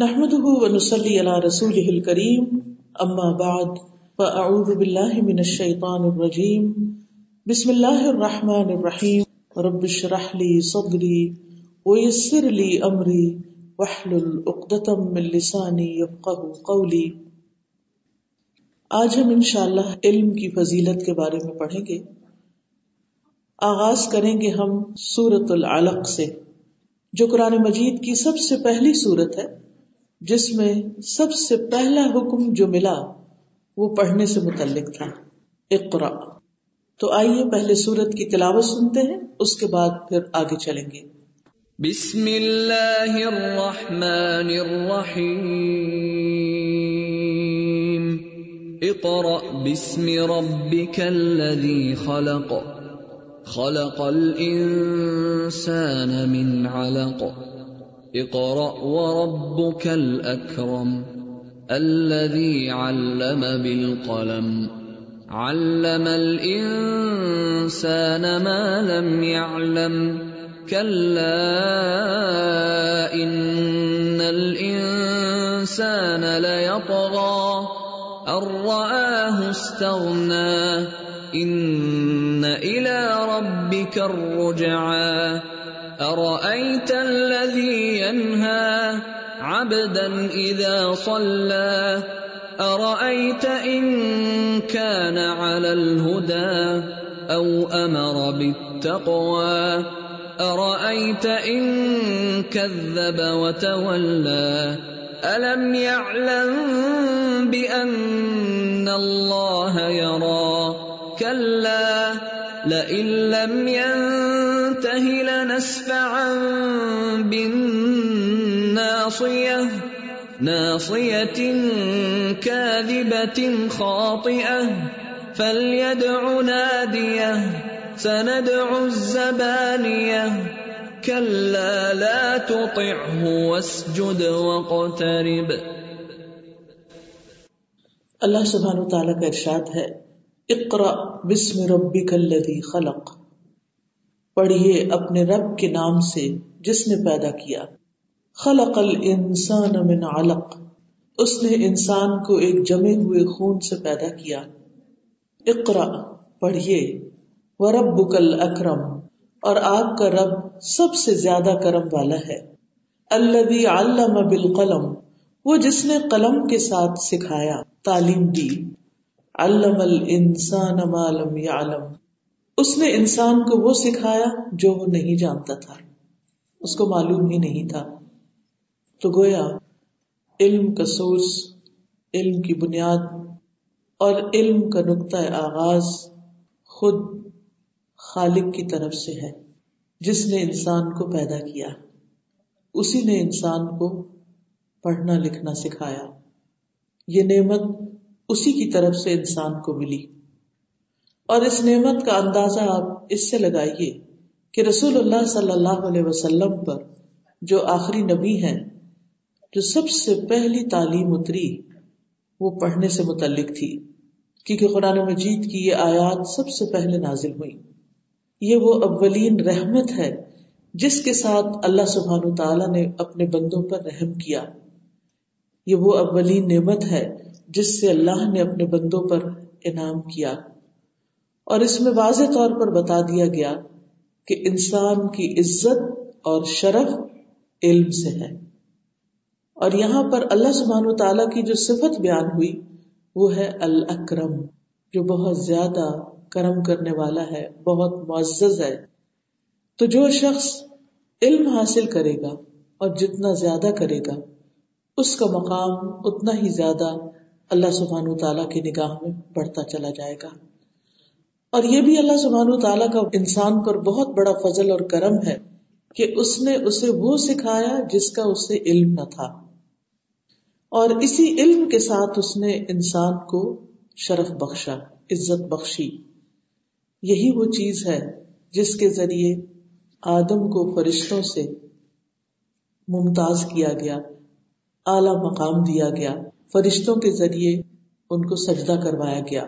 نحمده ونصلي على رسوله الكريم اما بعد فاعوذ بالله من الشيطان الرجيم. بسم الله الرحمن الرحيم. رب اشرح لي صدري ويسر لي امري واحلل عقدة من لساني يفقهوا قولي. آج ہم انشاءاللہ علم کی فضیلت کے بارے میں پڑھیں گے۔ آغاز کریں گے ہم سورت العلق سے، جو قرآن مجید کی سب سے پہلی سورت ہے۔ جس میں سب سے پہلا حکم جو ملا وہ پڑھنے سے متعلق تھا اقرا تو آئیے پہلے سورت کی تلاوت سنتے ہیں، اس کے بعد پھر آگے چلیں گے۔ بسم اللہ الرحمن الرحیم۔ اقرأ بسم ربك الذي خلق۔ خلق الانسان من علق۔ اقرأ وربك الأكرم الذي علم بالقلم. علم الإنسان ما لم يعلم. كلا إن الإنسان ليطغى. أن رآه استغنى. إن إلى ربك الرجعى. أرأيت الذي ينهى عبدا إذا صلى أرأيت إن كان على الهدى أو أمر بالتقوى أرأيت إن كذب وتولى ألم يعلم بأن الله يرى كلا لئن لم ينته لنسفعا بالناصية، ناصية كاذبة خاطئة. فليدع ناديه سندع الزبانية. كلا لا تطعه واسجد واقترب. اللہ سبحانہ تعالیٰ کا ارشاد ہے اقرا بسم ربک الذی خلق. پڑھیے اپنے رب کے نام سے جس نے پیدا کیا۔ خلق الانسان من علق۔ اس نے انسان کو ایک جمے ہوئے خون سے پیدا کیا۔ اقرا پڑھیے۔ وربک الاکرم۔ اور آپ کا رب سب سے زیادہ کرم والا ہے۔ الذی علم بالقلم۔ وہ جس نے قلم کے ساتھ سکھایا، تعلیم دی۔ علم الانسان ما لم يعلم اس نے انسان کو وہ سکھایا جو وہ نہیں جانتا تھا۔ اس کو معلوم ہی نہیں تھا۔ تو گویا، علم کا سورس، علم کی بنیاد اور علم کا نقطۂ آغاز خود خالق کی طرف سے ہے، جس نے انسان کو پیدا کیا۔ اسی نے انسان کو پڑھنا لکھنا سکھایا۔ یہ نعمت اسی کی طرف سے انسان کو ملی۔ اور اس نعمت کا اندازہ آپ اس سے لگائیے کہ رسول اللہ صلی اللہ علیہ وسلم پر جو آخری نبی ہیں، جو سب سے پہلی تعلیم اتری، وہ پڑھنے سے متعلق تھی۔ کیونکہ قرآن مجید کی یہ آیات سب سے پہلے نازل ہوئی یہ وہ اولین رحمت ہے جس کے ساتھ اللہ سبحان تعالیٰ نے اپنے بندوں پر رحم کیا۔ یہ وہ اولین نعمت ہے جس سے اللہ نے اپنے بندوں پر انعام کیا۔ اور اس میں واضح طور پر بتا دیا گیا کہ انسان کی عزت اور شرف علم سے ہے۔ اور یہاں پر اللہ سبحان و تعالیٰ کی جو صفت بیان ہوئی وہ ہے الاکرم، جو بہت زیادہ کرم کرنے والا ہے، بہت معزز ہے۔ تو جو شخص علم حاصل کرے گا اور جتنا زیادہ کرے گا، اس کا مقام اتنا ہی زیادہ اللہ سبحان تعالیٰ کی نگاہ میں بڑھتا چلا جائے گا۔ اور یہ بھی اللہ سبحان تعالیٰ کا انسان پر بہت بڑا فضل اور کرم ہے کہ اس نے اسے وہ سکھایا جس کا اسے علم نہ تھا۔ اور اسی علم کے ساتھ اس نے انسان کو شرف بخشا، عزت بخشی۔ یہی وہ چیز ہے جس کے ذریعے آدم کو فرشتوں سے ممتاز کیا گیا، اعلی مقام دیا گیا، فرشتوں کے ذریعے ان کو سجدہ کروایا گیا۔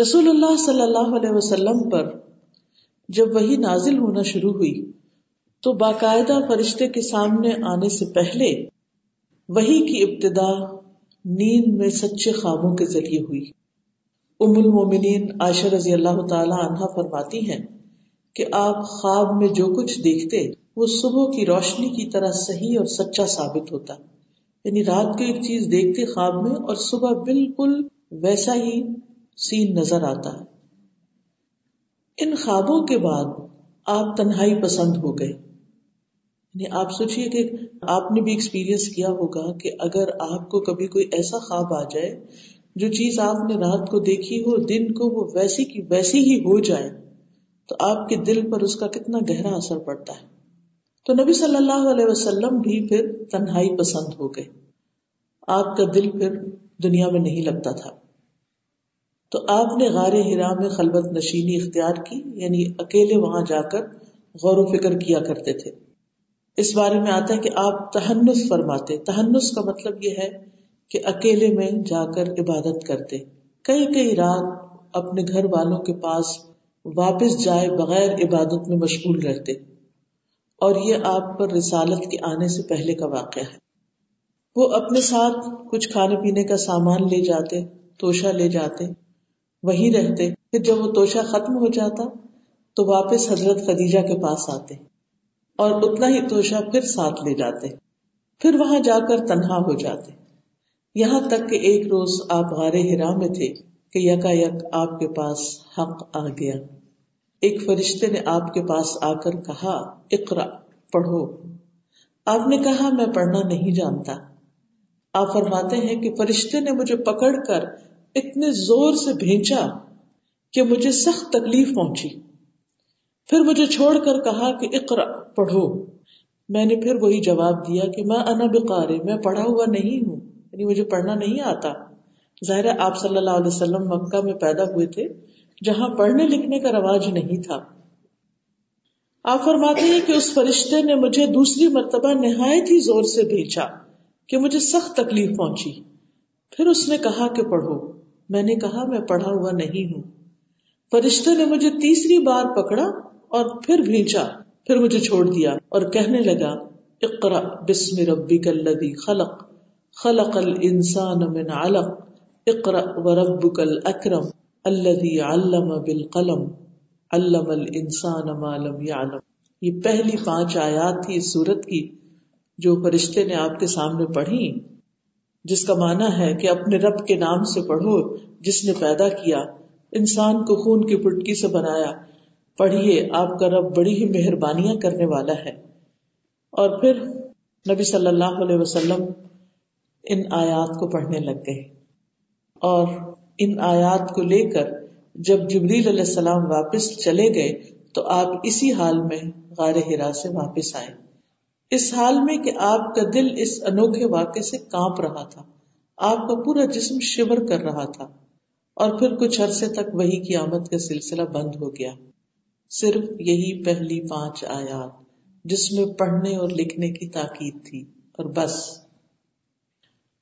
رسول اللہ صلی اللہ علیہ وسلم پر جب وہی نازل ہونا شروع ہوئی تو باقاعدہ فرشتے کے سامنے آنے سے پہلے وہی کی ابتدا نیند میں سچے خوابوں کے ذریعے ہوئی۔ ام المومنین عائشہ رضی اللہ تعالی عنہ فرماتی ہیں کہ آپ خواب میں جو کچھ دیکھتے، وہ صبح کی روشنی کی طرح صحیح اور سچا ثابت ہوتا۔ یعنی رات کو ایک چیز دیکھتے خواب میں اور صبح بالکل ویسا ہی سین نظر آتا۔ ہے ان خوابوں کے بعد آپ تنہائی پسند ہو گئے۔ یعنی آپ سوچیے کہ آپ نے بھی ایکسپیرئنس کیا ہوگا کہ اگر آپ کو کبھی کوئی ایسا خواب آ جائے جو چیز آپ نے رات کو دیکھی ہو، دن کو وہ ویسی کی ویسی ہی ہو جائے، تو آپ کے دل پر اس کا کتنا گہرا اثر پڑتا ہے۔ تو نبی صلی اللہ علیہ وسلم بھی پھر تنہائی پسند ہو گئے۔ آپ کا دل پھر دنیا میں نہیں لگتا تھا۔ تو آپ نے غار ہرا میں خلبت نشینی اختیار کی یعنی اکیلے وہاں جا کر غور و فکر کیا کرتے تھے۔ اس بارے میں آتا ہے کہ آپ تہنس فرماتے۔ تہنس کا مطلب یہ ہے کہ اکیلے میں جا کر عبادت کرتے۔ کئی کئی رات اپنے گھر والوں کے پاس واپس جائے بغیر عبادت میں مشغول رہتے۔ اور یہ آپ پر رسالت کے آنے سے پہلے کا واقعہ ہے۔ وہ اپنے ساتھ کچھ کھانے پینے کا سامان لے جاتے توشا لے جاتے۔ وہی رہتے۔ پھر جب وہ توشا ختم ہو جاتا تو واپس حضرت خدیجہ کے پاس آتے اور اتنا ہی توشا پھر ساتھ لے جاتے۔ پھر وہاں جا کر تنہا ہو جاتے۔ یہاں تک کہ ایک روز آپ غار ہرا میں تھے کہ یکا یک آپ کے پاس حق آ گیا۔ ایک فرشتے نے آپ کے پاس آ کر کہا اقرا پڑھو۔ آپ نے کہا، میں پڑھنا نہیں جانتا۔ آپ فرماتے ہیں کہ فرشتے نے مجھے پکڑ کر اتنے زور سے بھیجا کہ مجھے سخت تکلیف پہنچی۔ پھر مجھے چھوڑ کر کہا کہ اقرا پڑھو۔ میں نے پھر وہی جواب دیا کہ میں انا بقارے میں پڑھا ہوا نہیں ہوں۔ یعنی مجھے پڑھنا نہیں آتا۔ ظاہر آپ صلی اللہ علیہ وسلم مکہ میں پیدا ہوئے تھے، جہاں پڑھنے لکھنے کا رواج نہیں تھا۔ آپ فرماتے ہیں کہ اس فرشتے نے مجھے دوسری مرتبہ نہایت ہی زور سے بھیجا کہ مجھے سخت تکلیف پہنچی۔ پھر اس نے کہا کہ پڑھو۔ میں نے کہا میں پڑھا ہوا نہیں ہوں۔ فرشتے نے مجھے تیسری بار پکڑا اور پھر بھیجا، پھر مجھے چھوڑ دیا اور کہنے لگا اقرا بسم ربک الذی خلق خلق الانسان من علق اقرا وربک الاکرم الذی علم بالقلم، علم الانسان ما لم يعلم یہ پہلی پانچ آیات تھی اس صورت کی جو فرشتے نے آپ کے سامنے پڑھی۔ جس کا معنی ہے کہ اپنے رب کے نام سے پڑھو، جس نے پیدا کیا، انسان کو خون کی پٹکی سے بنایا۔ پڑھیے، آپ کا رب بڑی ہی مہربانیاں کرنے والا ہے۔ اور پھر نبی صلی اللہ علیہ وسلم ان آیات کو پڑھنے لگ گئے۔ اور ان آیات کو لے کر جب جبریل علیہ السلام واپس چلے گئے، تو آپ اسی حال میں غار ہرا سے واپس آئے۔ اس حال میں کہ آپ کا دل اس انوکھے واقعے سے کانپ رہا تھا۔ آپ کا پورا جسم شور کر رہا تھا۔ اور پھر کچھ عرصے تک وہی کی آمد کا سلسلہ بند ہو گیا۔ صرف یہی پہلی پانچ آیات جس میں پڑھنے اور لکھنے کی تاکید تھی۔ اور بس۔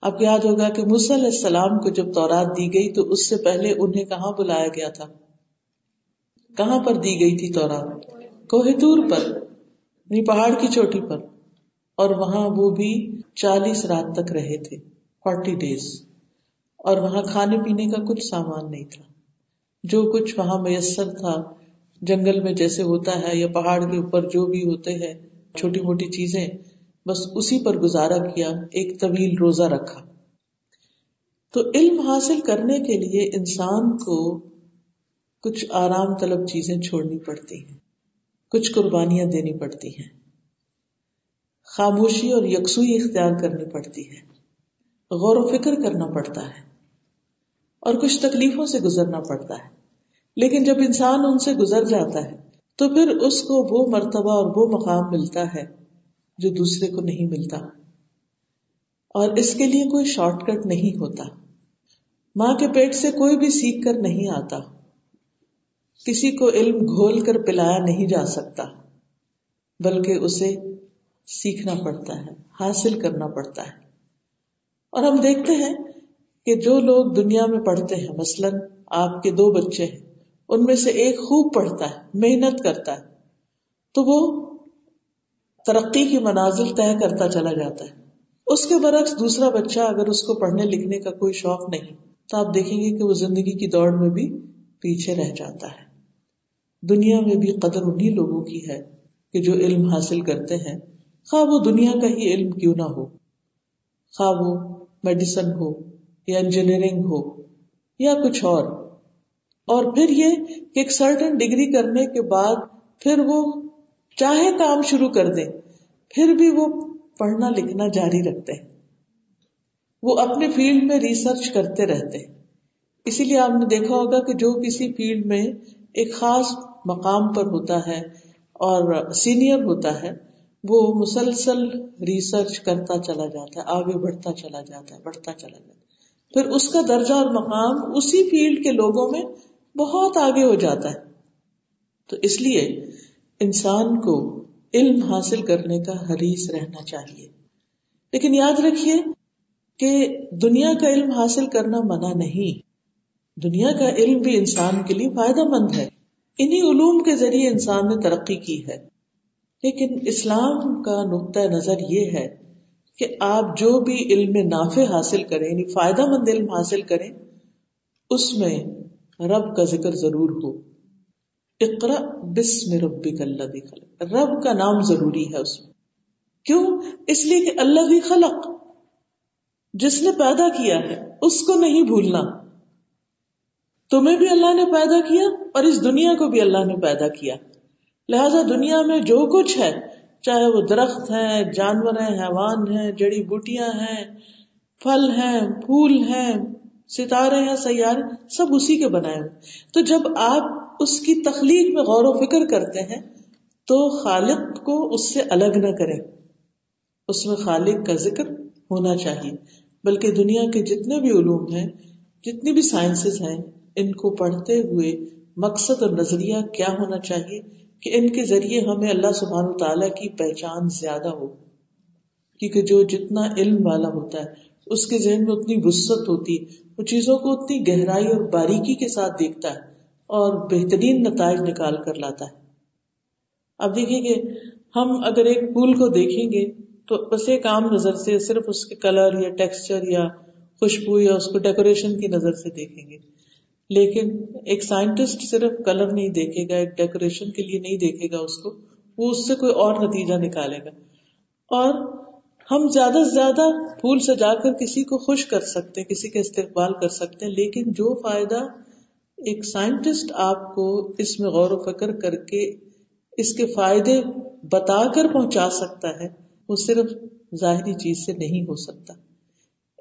اب یاد ہوگا کہ علیہ السلام کو جب تورات دی گئی تو اس سے پہلے انہیں کہاں بلایا گیا تھا؟ کہاں پر دی گئی تھی تورات؟ کوہتور پر یعنی پہاڑ کی چوٹی پر۔ اور وہاں وہ بھی چالیس رات تک رہے تھے فورٹی ڈیز اور وہاں کھانے پینے کا کچھ سامان نہیں تھا۔ جو کچھ وہاں میسر تھا، جنگل میں جیسے ہوتا ہے یا پہاڑ کے اوپر جو بھی ہوتے ہیں، چھوٹی موٹی چیزیں، بس اسی پر گزارا کیا، ایک طویل روزہ رکھا۔ تو علم حاصل کرنے کے لیے انسان کو کچھ آرام طلب چیزیں چھوڑنی پڑتی ہیں، کچھ قربانیاں دینی پڑتی ہیں۔ خاموشی اور یکسوئی اختیار کرنی پڑتی ہے۔ غور و فکر کرنا پڑتا ہے اور کچھ تکلیفوں سے گزرنا پڑتا ہے۔ لیکن جب انسان ان سے گزر جاتا ہے، تو پھر اس کو وہ مرتبہ اور وہ مقام ملتا ہے جو دوسرے کو نہیں ملتا۔ اور اس کے لیے کوئی شارٹ کٹ نہیں ہوتا۔ ماں کے پیٹ سے کوئی بھی سیکھ کر نہیں آتا۔ کسی کو علم گھول کر پلایا نہیں جا سکتا، بلکہ اسے سیکھنا پڑتا ہے، حاصل کرنا پڑتا ہے۔ اور ہم دیکھتے ہیں کہ جو لوگ دنیا میں پڑھتے ہیں، مثلاً آپ کے دو بچے ہیں، ان میں سے ایک خوب پڑھتا ہے، محنت کرتا ہے، تو وہ ترقی کی منازل طے کرتا چلا جاتا ہے۔ اس کے برعکس دوسرا بچہ اگر اس کو پڑھنے لکھنے کا کوئی شوق نہیں، تو آپ دیکھیں گے کہ وہ زندگی کی دوڑ میں بھی پیچھے رہ جاتا ہے۔ دنیا میں بھی قدر انہیں لوگوں کی ہے کہ جو علم حاصل کرتے ہیں خواہ وہ دنیا کا ہی علم کیوں نہ ہو، خواہ وہ میڈیسن ہو یا انجینئرنگ ہو یا کچھ اور۔ اور پھر یہ کہ ایک سرٹن ڈگری کرنے کے بعد پھر وہ چاہے کام شروع کر دیں پھر بھی وہ پڑھنا لکھنا جاری رکھتے۔ ہیں وہ اپنے فیلڈ میں ریسرچ کرتے رہتے۔ ہیں اسی لیے آپ نے دیکھا ہوگا کہ جو کسی فیلڈ میں ایک خاص مقام پر ہوتا ہے اور سینئر ہوتا ہے وہ مسلسل ریسرچ کرتا چلا جاتا ہے، آگے بڑھتا چلا جاتا ہے، بڑھتا چلا جاتا ہے۔ پھر اس کا درجہ اور مقام اسی فیلڈ کے لوگوں میں بہت آگے ہو جاتا ہے۔ تو اس لیے انسان کو علم حاصل کرنے کا حریص رہنا چاہیے۔ لیکن یاد رکھیے کہ دنیا کا علم حاصل کرنا منع نہیں۔ دنیا کا علم بھی انسان کے لیے فائدہ مند ہے۔ انہی علوم کے ذریعے انسان نے ترقی کی ہے۔ لیکن اسلام کا نقطۂ نظر یہ ہے کہ آپ جو بھی علم نافع حاصل کریں یعنی فائدہ مند علم حاصل کریں، اس میں رب کا ذکر ضرور ہو۔ اقرا بسم ربک اللہ خلق۔ رب کا نام ضروری ہے اس میں۔ کیوں؟ اس لیے کہ اللہ بھی خلق۔ جس نے پیدا کیا ہے، اس کو نہیں بھولنا۔ تمہیں بھی اللہ نے پیدا کیا اور اس دنیا کو بھی اللہ نے پیدا کیا۔ لہذا دنیا میں جو کچھ ہے، چاہے وہ درخت ہیں، جانور ہیں، حیوان ہیں، جڑی بوٹیاں ہیں، پھل ہیں، پھول ہیں، ستارے ہیں، سیارے، سب اسی کے بنائے ہوئے۔ تو جب آپ اس کی تخلیق میں غور و فکر کرتے ہیں، تو خالق کو اس سے الگ نہ کریں۔ اس میں خالق کا ذکر ہونا چاہیے۔ بلکہ دنیا کے جتنے بھی علوم ہیں، جتنی بھی سائنسز ہیں، ان کو پڑھتے ہوئے مقصد اور نظریہ کیا ہونا چاہیے؟ کہ ان کے ذریعے ہمیں اللہ سبحان تعالیٰ کی پہچان زیادہ ہو۔ کیونکہ جو جتنا علم والا ہوتا ہے، اس کے ذہن میں اتنی وسط ہوتی، وہ چیزوں کو اتنی گہرائی اور باریکی کے ساتھ دیکھتا ہے اور بہترین نتائج نکال کر لاتا ہے۔ اب دیکھیں گے ہم اگر ایک پھول کو دیکھیں گے تو بس ایک عام نظر سے صرف اس کے کلر یا ٹیکسچر یا خوشبو یا اس کو ڈیکوریشن کی نظر سے دیکھیں گے۔ لیکن ایک سائنٹسٹ صرف کلر نہیں دیکھے گا، ایک ڈیکوریشن کے لیے نہیں دیکھے گا اس کو، وہ اس سے کوئی اور نتیجہ نکالے گا۔ اور ہم زیادہ سے زیادہ پھول سجا کر کسی کو خوش کر سکتے کسی کا استقبال کر سکتے ہیں، لیکن جو فائدہ ایک سائنٹسٹ آپ کو اس میں غور و فکر کر کے اس کے فائدے بتا کر پہنچا سکتا ہے، وہ صرف ظاہری چیز سے نہیں ہو سکتا۔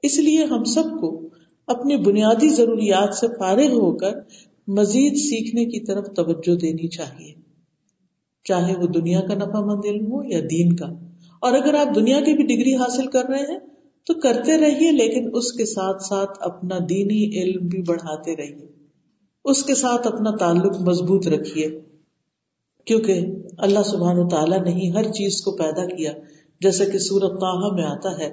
اس لیے ہم سب کو اپنی بنیادی ضروریات سے فارغ ہو کر مزید سیکھنے کی طرف توجہ دینی چاہیے۔ چاہے وہ دنیا کا نفع مند علم ہو یا دین کا۔ اور اگر آپ دنیا کی بھی ڈگری حاصل کر رہے ہیں تو کرتے رہیے، لیکن اس کے ساتھ ساتھ اپنا دینی علم بھی بڑھاتے رہیے۔ اس کے ساتھ اپنا تعلق مضبوط رکھیے۔ کیونکہ اللہ سبحان و تعالیٰ نے ہی ہر چیز کو پیدا کیا۔ جیسا کہ سورت تاہا میں آتا ہے۔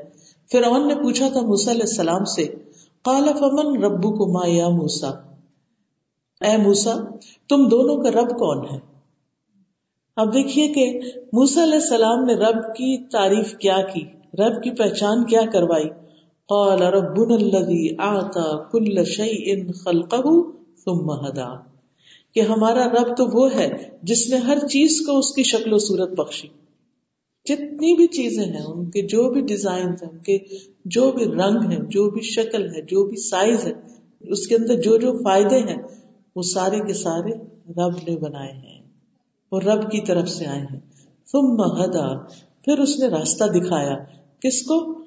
پھر نے پوچھا تھا موسا علیہ السلام سے کالا فمن ربو کو ما یا موسا اے موسا تم دونوں کا رب کون ہے؟ اب دیکھیے کہ موسا علیہ السلام نے رب کی تعریف کیا کی، رب کی پہچان کیا کروائی؟ قال ربنا الذي اعطى كل شيء خلقه ثم هدى کہ ہمارا رب تو وہ ہے جس نے ہر چیز کو اس کی شکل و صورت بخشی۔ جتنی بھی چیزیں ہیں، ان کے جو بھی ڈیزائن ہیں، ان کے جو بھی رنگ ہیں، جو بھی شکل ہے، جو بھی سائز ہے، اس کے اندر جو جو فائدے ہیں، وہ سارے کے سارے رب نے بنائے ہیں وہ رب کی طرف سے آئے ہیں۔ ثم ہدا پھر اس نے راستہ دکھایا کس کو؟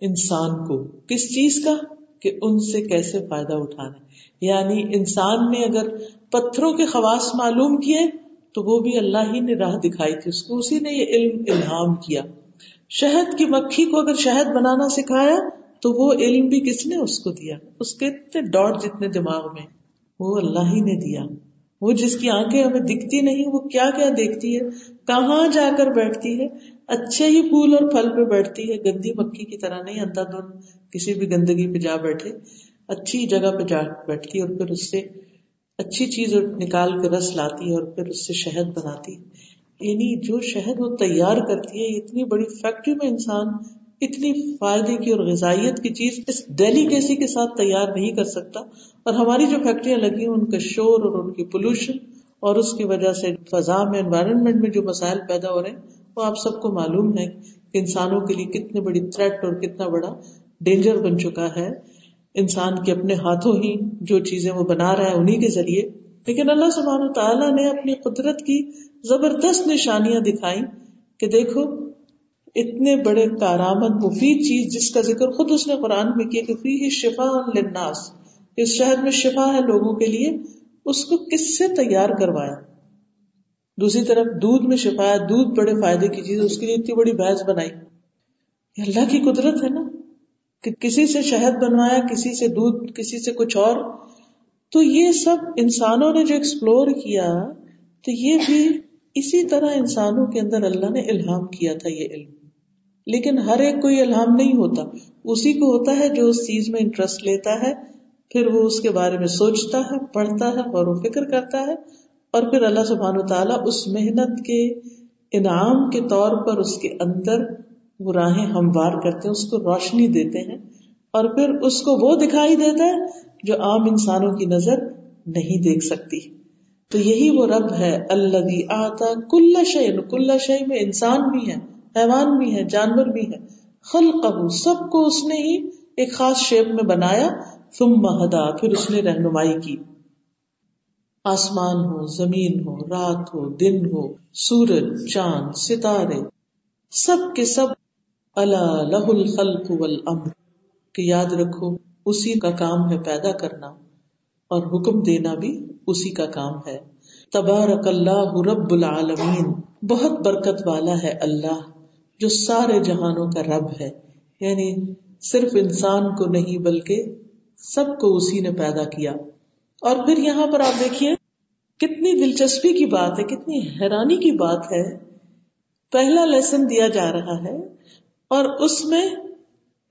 انسان کو۔ کس چیز کا؟ کہ ان سے کیسے فائدہ اٹھانا یعنی انسان نے اگر پتھروں کے خواص معلوم کیے تو وہ بھی اللہ ہی نے راہ دکھائی تھی، اس کو اسی نے یہ علم الہام کیا۔ شہد کی مکھی کو اگر شہد بنانا سکھایا، تو وہ علم بھی کس نے اس کو دیا؟ اس کے اتنے ڈاٹ جتنے دماغ میں، وہ اللہ ہی نے دیا۔ وہ جس کی آنکھیں ہمیں دکھتی نہیں، وہ کیا کیا دیکھتی ہے؟ کہاں جا کر بیٹھتی ہے؟ اچھے ہی پھول اور پھل پہ بیٹھتی ہے۔ گندی مکھی کی طرح نہیں، اندھا دھن کسی بھی گندگی پہ جا بیٹھے، اچھی جگہ پہ جا بیٹھتی ہے اور پھر اس سے اچھی چیز نکال کے رس لاتی ہے اور پھر اس سے شہد بناتی یعنی جو شہد وہ تیار کرتی ہے اتنی بڑی فیکٹری میں انسان اتنی فائدے کی اور غذائیت کی چیز اس ڈیلیکیسی کے ساتھ تیار نہیں کر سکتا۔ اور ہماری جو فیکٹریاں لگی ہیں، ان کا شور اور ان کی پولوشن اور اس کی وجہ سے فضا میں انوائرمنٹ میں جو مسائل پیدا ہو رہے ہیں، وہ آپ سب کو معلوم ہے کہ انسانوں کے لیے کتنی بڑی تھریٹ اور کتنا بڑا ڈینجر بن چکا ہے۔ انسان کے اپنے ہاتھوں ہی جو چیزیں وہ بنا رہا ہے انہیں کے ذریعے۔ لیکن اللہ سبحانہ تعالیٰ نے اپنی قدرت کی زبردست نشانیاں دکھائی کہ دیکھو، اتنے بڑے کارآمد، مفید چیز جس کا ذکر خود اس نے قرآن میں کیا کہ فی شفا للناس، اس شہر میں شفا ہے لوگوں کے لیے، اس کو کس سے تیار کروایا دوسری طرف، دودھ میں شفا ہے دودھ بڑے فائدے کی چیز اس کے لیے اتنی بڑی بحث بنائی۔ اللہ کی قدرت ہے نا۔ کہ کسی سے شہد بنوایا، کسی سے دودھ، کسی سے کچھ اور۔ تو یہ سب انسانوں نے جو ایکسپلور کیا، تو یہ بھی اسی طرح انسانوں کے اندر اللہ نے الہام کیا تھا یہ علم۔ لیکن ہر ایک کو یہ الہام نہیں ہوتا۔ اسی کو ہوتا ہے جو اس چیز میں انٹرسٹ لیتا ہے، پھر وہ اس کے بارے میں سوچتا ہے، پڑھتا ہے اور وہ فکر کرتا ہے۔ اور پھر اللہ سبحان و تعالیٰ اس محنت کے انعام کے طور پر اس کے اندر وہ راہیں ہموار کرتے ہیں، اس کو روشنی دیتے ہیں اور پھر اس کو وہ دکھائی دیتا ہے جو عام انسانوں کی نظر نہیں دیکھ سکتی۔ تو یہی وہ رب ہے اللہ آتا کل شعین کل شعی میں انسان بھی ہے حیوان بھی ہے جانور بھی ہے خلق سب کو اس نے ہی ایک خاص شیپ میں بنایا، ثم ہدا، پھر اس نے رہنمائی کی۔ آسمان ہو، زمین ہو، رات ہو، دن ہو، سورج، چاند، ستارے، سب کے سب اللہ لہ الخلق والامر، کہ یاد رکھو، اسی کا کام ہے پیدا کرنا اور حکم دینا بھی اسی کا کام ہے۔ تبارک اللہ رب العالمین، بہت برکت والا ہے اللہ، جو سارے جہانوں کا رب ہے۔ یعنی صرف انسان کو نہیں، بلکہ سب کو اسی نے پیدا کیا۔ اور پھر یہاں پر آپ دیکھیے، کتنی دلچسپی کی بات ہے، کتنی حیرانی کی بات ہے۔ پہلا لیسن دیا جا رہا ہے اور اس میں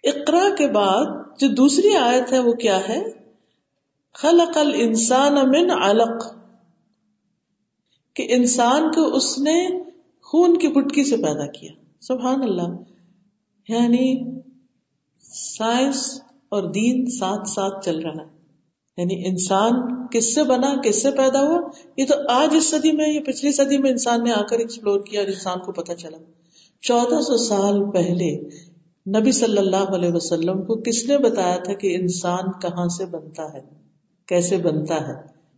اقرا کے بعد جو دوسری آیت ہے وہ کیا ہے؟ خلق الانسان من علق، کہ انسان کو اس نے خون کی پٹکی سے پیدا کیا۔ سبحان اللہ یعنی سائنس اور دین ساتھ ساتھ چل رہا ہے۔ یعنی انسان کس سے بنا، کس سے پیدا ہوا؟ یہ تو آج اس صدی میں، یہ پچھلی صدی میں انسان نے آ کر ایکسپلور کیا اور انسان کو پتا چلا۔ چودہ سو سال پہلے نبی صلی اللہ علیہ وسلم کو کس نے بتایا تھا کہ انسان کہاں سے بنتا ہے؟ کیسے بنتا ہے؟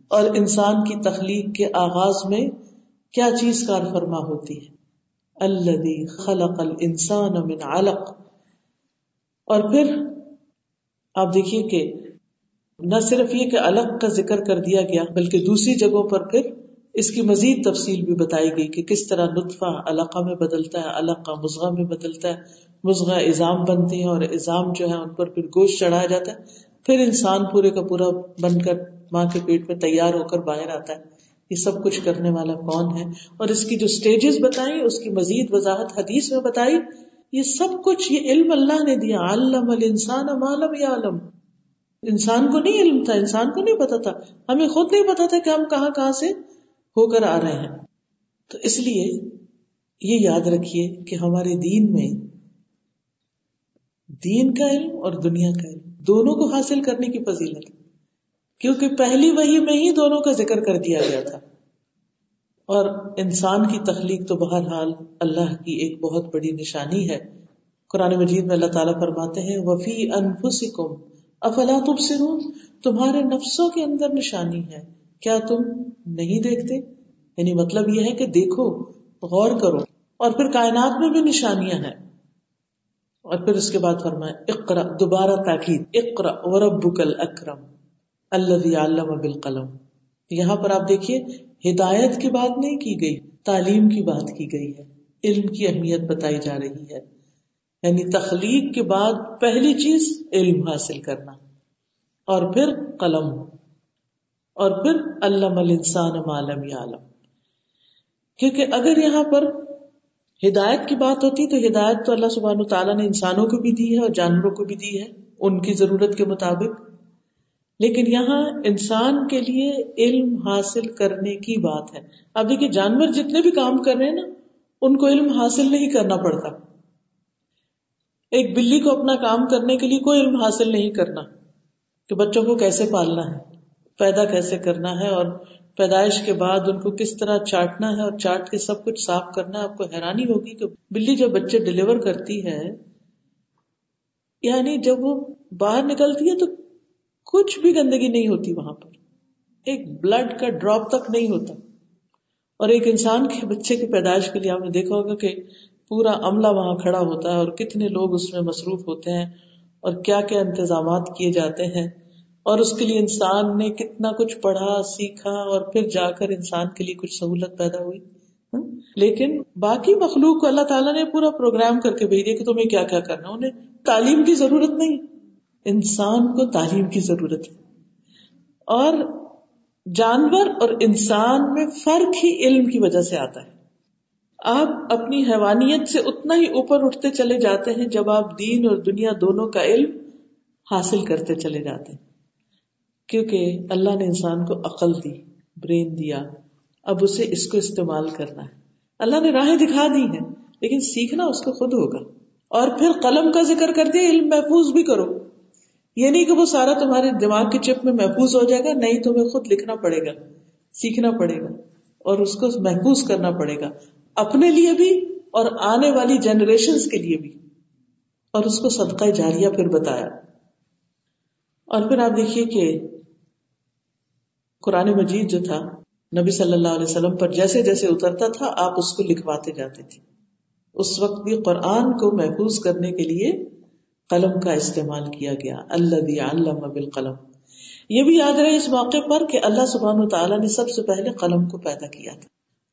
اور انسان کی تخلیق کے آغاز میں کیا چیز کار فرما ہوتی ہے؟ اللہ خلق الانسان من علق۔ اور پھر آپ دیکھیے کہ نہ صرف یہ کہ الگ کا ذکر کر دیا گیا، بلکہ دوسری جگہوں پر پھر اس کی مزید تفصیل بھی بتائی گئی کہ کس طرح نطفہ علاقہ میں بدلتا ہے الگ کا مزغہ میں بدلتا ہے مزغہ ایزام بنتے ہیں اور ایزام جو ہے ان پر پھر گوشت چڑھایا جاتا ہے۔ پھر انسان پورے کا پورا بن کر ماں کے پیٹ میں تیار ہو کر باہر آتا ہے۔ یہ سب کچھ کرنے والا کون ہے؟ اور اس کی جو اسٹیجز بتائی اس کی مزید وضاحت حدیث میں بتائی، یہ سب کچھ یہ علم اللہ نے دیا۔ علم الانسان مالم یا علم انسان کو نہیں علم تھا، انسان کو نہیں پتا تھا۔ ہمیں خود نہیں پتا تھا کہ ہم کہاں کہاں سے ہو کر آ رہے ہیں۔ تو اس لیے یہ یاد رکھیے کہ ہمارے دین میں دین کا علم اور دنیا کا علم دونوں کو حاصل کرنے کی فضیلت کیونکہ پہلی وہی میں ہی دونوں کا ذکر کر دیا گیا تھا۔ اور انسان کی تخلیق تو بہرحال اللہ کی ایک بہت بڑی نشانی ہے۔ قرآن مجید میں اللہ تعالیٰ فرماتے ہیں وفی انفسکم افلا تبصرون۔ تمہارے نفسوں کے اندر نشانی ہے۔ کیا تم نہیں دیکھتے؟ یعنی مطلب یہ ہے کہ دیکھو، غور کرو، اور پھر کائنات میں بھی نشانیاں ہیں۔ اور پھر اس کے بعد فرمائے اقرا دوبارہ تاکید اقرا وربک الاکرم اللہ علم بالقلم۔ یہاں پر آپ دیکھیے، ہدایت کی بات نہیں کی گئی، تعلیم کی بات کی گئی ہے۔ علم کی اہمیت بتائی جا رہی ہے۔ یعنی تخلیق کے بعد پہلی چیز علم حاصل کرنا، اور پھر قلم۔ اور پھر علم الانسان عالم عالم کیونکہ اگر یہاں پر ہدایت کی بات ہوتی تو ہدایت تو اللہ سبحانہ تعالیٰ نے انسانوں کو بھی دی ہے اور جانوروں کو بھی دی ہے، ان کی ضرورت کے مطابق۔ لیکن یہاں انسان کے لیے علم حاصل کرنے کی بات ہے۔ اب دیکھیے، جانور جتنے بھی کام کر رہے ہیں نا، ان کو علم حاصل نہیں کرنا پڑتا۔ ایک بلی کو اپنا کام کرنے کے لیے کوئی علم حاصل نہیں کرنا کہ بچوں کو کیسے پالنا ہے۔ پیدا کیسے کرنا ہے اور پیدائش کے بعد ان کو کس طرح چاٹنا ہے اور چاٹ کے سب کچھ صاف کرنا ہے، آپ کو حیرانی ہوگی کہ بلی جب بچے ڈلیور کرتی ہے یعنی جب وہ باہر نکلتی ہے تو کچھ بھی گندگی نہیں ہوتی وہاں پر۔ ایک بلڈ کا ڈراپ تک نہیں ہوتا۔ اور ایک انسان کے بچے کی پیدائش کے لیے آپ نے دیکھا ہوگا کہ پورا عملہ وہاں کھڑا ہوتا ہے اور کتنے لوگ اس میں مصروف ہوتے ہیں اور کیا کیا انتظامات کیے جاتے ہیں۔ اور اس کے لیے انسان نے کتنا کچھ پڑھا، سیکھا اور پھر جا کر انسان کے لیے کچھ سہولت پیدا ہوئی۔ لیکن باقی مخلوق کو اللہ تعالیٰ نے پورا پروگرام کر کے بھیج دیا کہ تمہیں کیا کیا کرنا انہیں تعلیم کی ضرورت نہیں۔ انسان کو تعلیم کی ضرورت ہے۔ اور جانور اور انسان میں فرق ہی علم کی وجہ سے آتا ہے۔ آپ اپنی حیوانیت سے اتنا ہی اوپر اٹھتے چلے جاتے ہیں جب آپ دین اور دنیا دونوں کا علم حاصل کرتے چلے جاتے ہیں۔ کیونکہ اللہ نے انسان کو عقل دی، برین دیا۔ اب اسے اس کو استعمال کرنا ہے۔ اللہ نے راہیں دکھا دی ہیں، لیکن سیکھنا اس کو خود ہوگا۔ اور پھر قلم کا ذکر کر دیا، علم محفوظ بھی کرو۔ یہ نہیں کہ وہ سارا تمہارے دماغ کی چپ میں محفوظ ہو جائے گا، نہیں، تمہیں خود لکھنا پڑے گا، سیکھنا پڑے گا، اور اس کو محفوظ کرنا پڑے گا۔ اپنے لیے بھی اور آنے والی جنریشن کے لیے بھی۔ اور اس کو صدقہ جاریہ پھر بتایا۔ اور پھر آپ دیکھیے کہ قرآن مجید جو تھا، نبی صلی اللہ علیہ وسلم پر جیسے جیسے اترتا تھا، آپ اس کو لکھواتے جاتے تھے۔ اس وقت بھی قرآن کو محفوظ کرنے کے لیے قلم کا استعمال کیا گیا۔ اللہ دیا علم بالقلم۔ یہ بھی یاد رہے اس موقع پر کہ اللہ سبحان و تعالیٰ نے سب سے پہلے قلم کو پیدا کیا تھا۔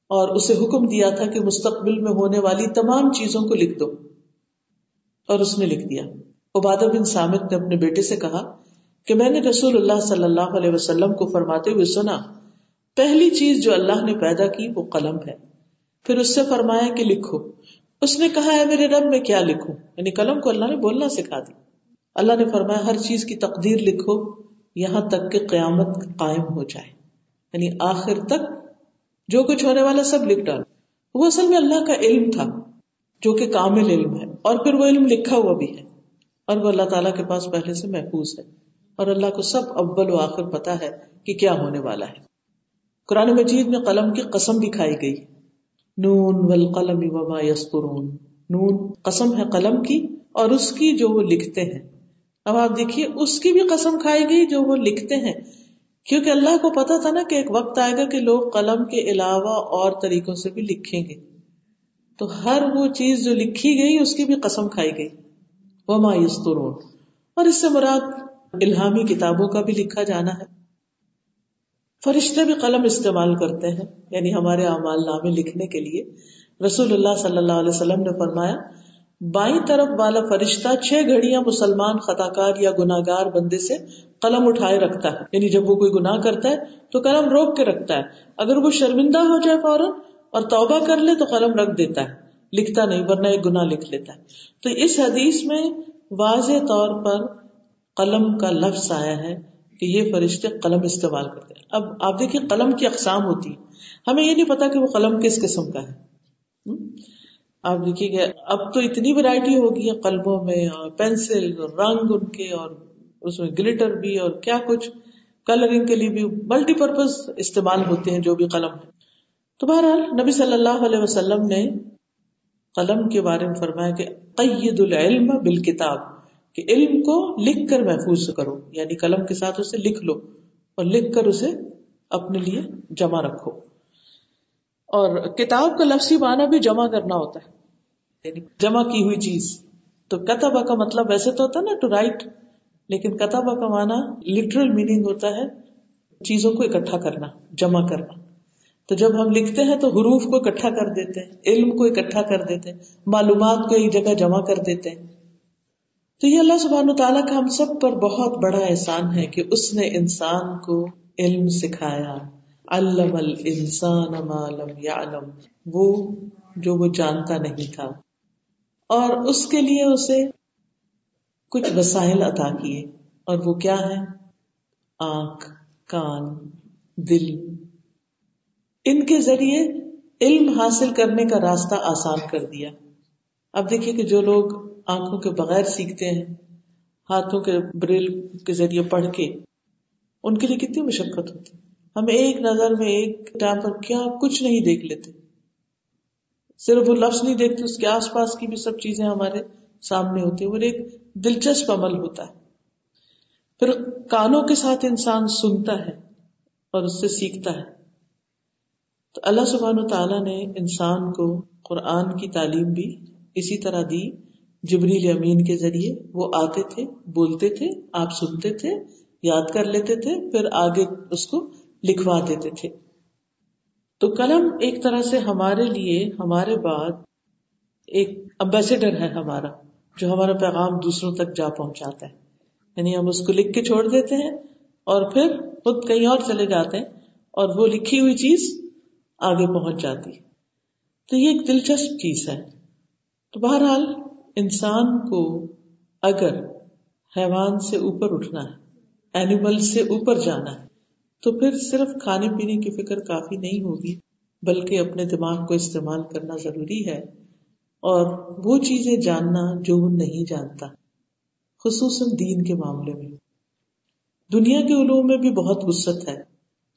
اور اسے حکم دیا تھا کہ مستقبل میں ہونے والی تمام چیزوں کو لکھ دو۔ اور اس نے لکھ دیا۔ عبادہ بن سامد نے اپنے بیٹے سے کہا کہ میں نے رسول اللہ صلی اللہ علیہ وسلم کو فرماتے ہوئے سنا، پہلی چیز جو اللہ نے پیدا کی وہ قلم ہے۔ پھر اس سے فرمایا کہ لکھو۔ اس نے کہا ہے میرے رب، میں کیا لکھوں؟ یعنی قلم کو اللہ نے بولنا سکھا دی۔ اللہ نے فرمایا، ہر چیز کی تقدیر لکھو، یہاں تک کہ قیامت قائم ہو جائے۔ یعنی آخر تک جو کچھ ہونے والا سب لکھ ڈال وہ اصل میں اللہ کا علم تھا، جو کہ کامل علم ہے، اور پھر وہ علم لکھا ہوا بھی ہے۔ اور وہ اللہ تعالیٰ کے پاس پہلے سے محفوظ ہے۔ اور اللہ کو سب اول و آخر پتا ہے کہ کیا ہونے والا ہے۔ قرآن مجید میں قلم کی قسم بھی کھائی گئی۔ نون والقلم وما یسطرون۔ نون قسم ہے قلم کی اور اس کی جو وہ لکھتے ہیں۔ اب آپ دیکھیے، اس کی بھی قسم کھائی گئی جو وہ لکھتے ہیں۔ کیونکہ اللہ کو پتا تھا نا کہ ایک وقت آئے گا کہ لوگ قلم کے علاوہ اور طریقوں سے بھی لکھیں گے۔ تو ہر وہ چیز جو لکھی گئی، اس کی بھی قسم کھائی گئی۔ وما یسترون اور اس سے مراد الہامی کتابوں کا بھی لکھا جانا ہے۔ فرشتے بھی قلم استعمال کرتے ہیں یعنی ہمارے اعمال نامے لکھنے کے لیے۔ رسول اللہ صلی اللہ علیہ وسلم نے فرمایا، بائیں طرف والا فرشتہ چھ گھڑیاں مسلمان خطا کار یا گناگار بندے سے قلم اٹھائے رکھتا ہے۔ یعنی جب وہ کوئی گناہ کرتا ہے، تو قلم روک کے رکھتا ہے۔ اگر وہ شرمندہ ہو جائے فوراً اور توبہ کر لے، تو قلم رکھ دیتا ہے۔ لکھتا نہیں، ورنہ ایک گناہ لکھ لیتا ہے۔ تو اس حدیث میں واضح طور پر قلم کا لفظ آیا ہے کہ یہ فرشتے قلم استعمال کرتے ہیں۔ اب آپ دیکھیے قلم کی اقسام ہوتی ہمیں یہ نہیں پتا کہ وہ قلم کس قسم کا ہے۔ آپ دیکھیے کہ اب تو اتنی ورائٹی ہوگی قلبوں میں، اور پینسل، اور رنگ ان کے، اور اس میں گلیٹر بھی، اور کیا کچھ۔ کلرنگ کے لیے بھی ملٹی پرپز استعمال ہوتے ہیں جو بھی قلم ہے تو بہرحال نبی صلی اللہ علیہ وسلم نے قلم کے بارے میں فرمایا کہ قید العلم بالکتاب۔ کہ علم کو لکھ کر محفوظ کرو یعنی قلم کے ساتھ اسے لکھ لو اور لکھ کر اسے اپنے لیے جمع رکھو۔ اور کتاب کا لفظی معنی بھی جمع کرنا ہوتا ہے۔ یعنی جمع کی ہوئی چیز۔ تو کتبہ کا مطلب ویسے تو ہوتا ہے نا ٹو رائٹ لیکن کتبہ کا معنی لٹرل میننگ ہوتا ہے چیزوں کو اکٹھا کرنا، جمع کرنا۔ تو جب ہم لکھتے ہیں تو حروف کو اکٹھا کر دیتے ہیں، علم کو اکٹھا کر دیتے ہیں، معلومات کو ایک جگہ جمع کر دیتے ہیں۔ تو یہ اللہ سبحانہ تعالیٰ کا ہم سب پر بہت بڑا احسان ہے کہ اس نے انسان کو علم سکھایا۔ علم الانسان ما لم یعلم۔ وہ جو وہ جانتا نہیں تھا۔ اور اس کے لیے اسے کچھ وسائل عطا کیے۔ اور وہ کیا ہے؟ آنکھ، کان، دل۔ ان کے ذریعے علم حاصل کرنے کا راستہ آسان کر دیا۔ اب دیکھیے کہ جو لوگ آنکھوں کے بغیر سیکھتے ہیں، ہاتھوں کے بریل کے ذریعے پڑھ کے۔ ان کے لیے کتنی مشقت ہوتی۔ ہم ایک نظر میں ایک ٹائم پر کیا کچھ نہیں دیکھ لیتے۔ صرف وہ لفظ نہیں دیکھتے، اس کے آس پاس کی بھی سب چیزیں ہمارے سامنے ہوتی ہیں۔ وہ ایک دلچسپ عمل ہوتا ہے۔ پھر کانوں کے ساتھ انسان سنتا ہے اور اس سے سیکھتا ہے۔ تو اللہ سبحان و تعالیٰ نے انسان کو قرآن کی تعلیم بھی اسی طرح دی۔ جبریل امین کے ذریعے وہ آتے تھے، بولتے تھے، آپ سنتے تھے، یاد کر لیتے تھے، پھر آگے اس کو لکھوا دیتے تھے۔ تو قلم ایک طرح سے ہمارے لیے، ہمارے بعد ایک امبیسڈر ہے ہمارا، جو ہمارا پیغام دوسروں تک جا پہنچاتا ہے۔ یعنی ہم اس کو لکھ کے چھوڑ دیتے ہیں اور پھر خود کہیں اور چلے جاتے ہیں اور وہ لکھی ہوئی چیز آگے پہنچ جاتی۔ تو یہ ایک دلچسپ چیز ہے۔ تو بہرحال انسان کو اگر حیوان سے اوپر اٹھنا ہے اینیمل سے اوپر جانا ہے، تو پھر صرف کھانے پینے کی فکر کافی نہیں ہوگی، بلکہ اپنے دماغ کو استعمال کرنا ضروری ہے۔ اور وہ چیزیں جاننا جو وہ نہیں جانتا، خصوصاً دین کے معاملے میں۔ دنیا کے علوم میں بھی بہت وسط ہے۔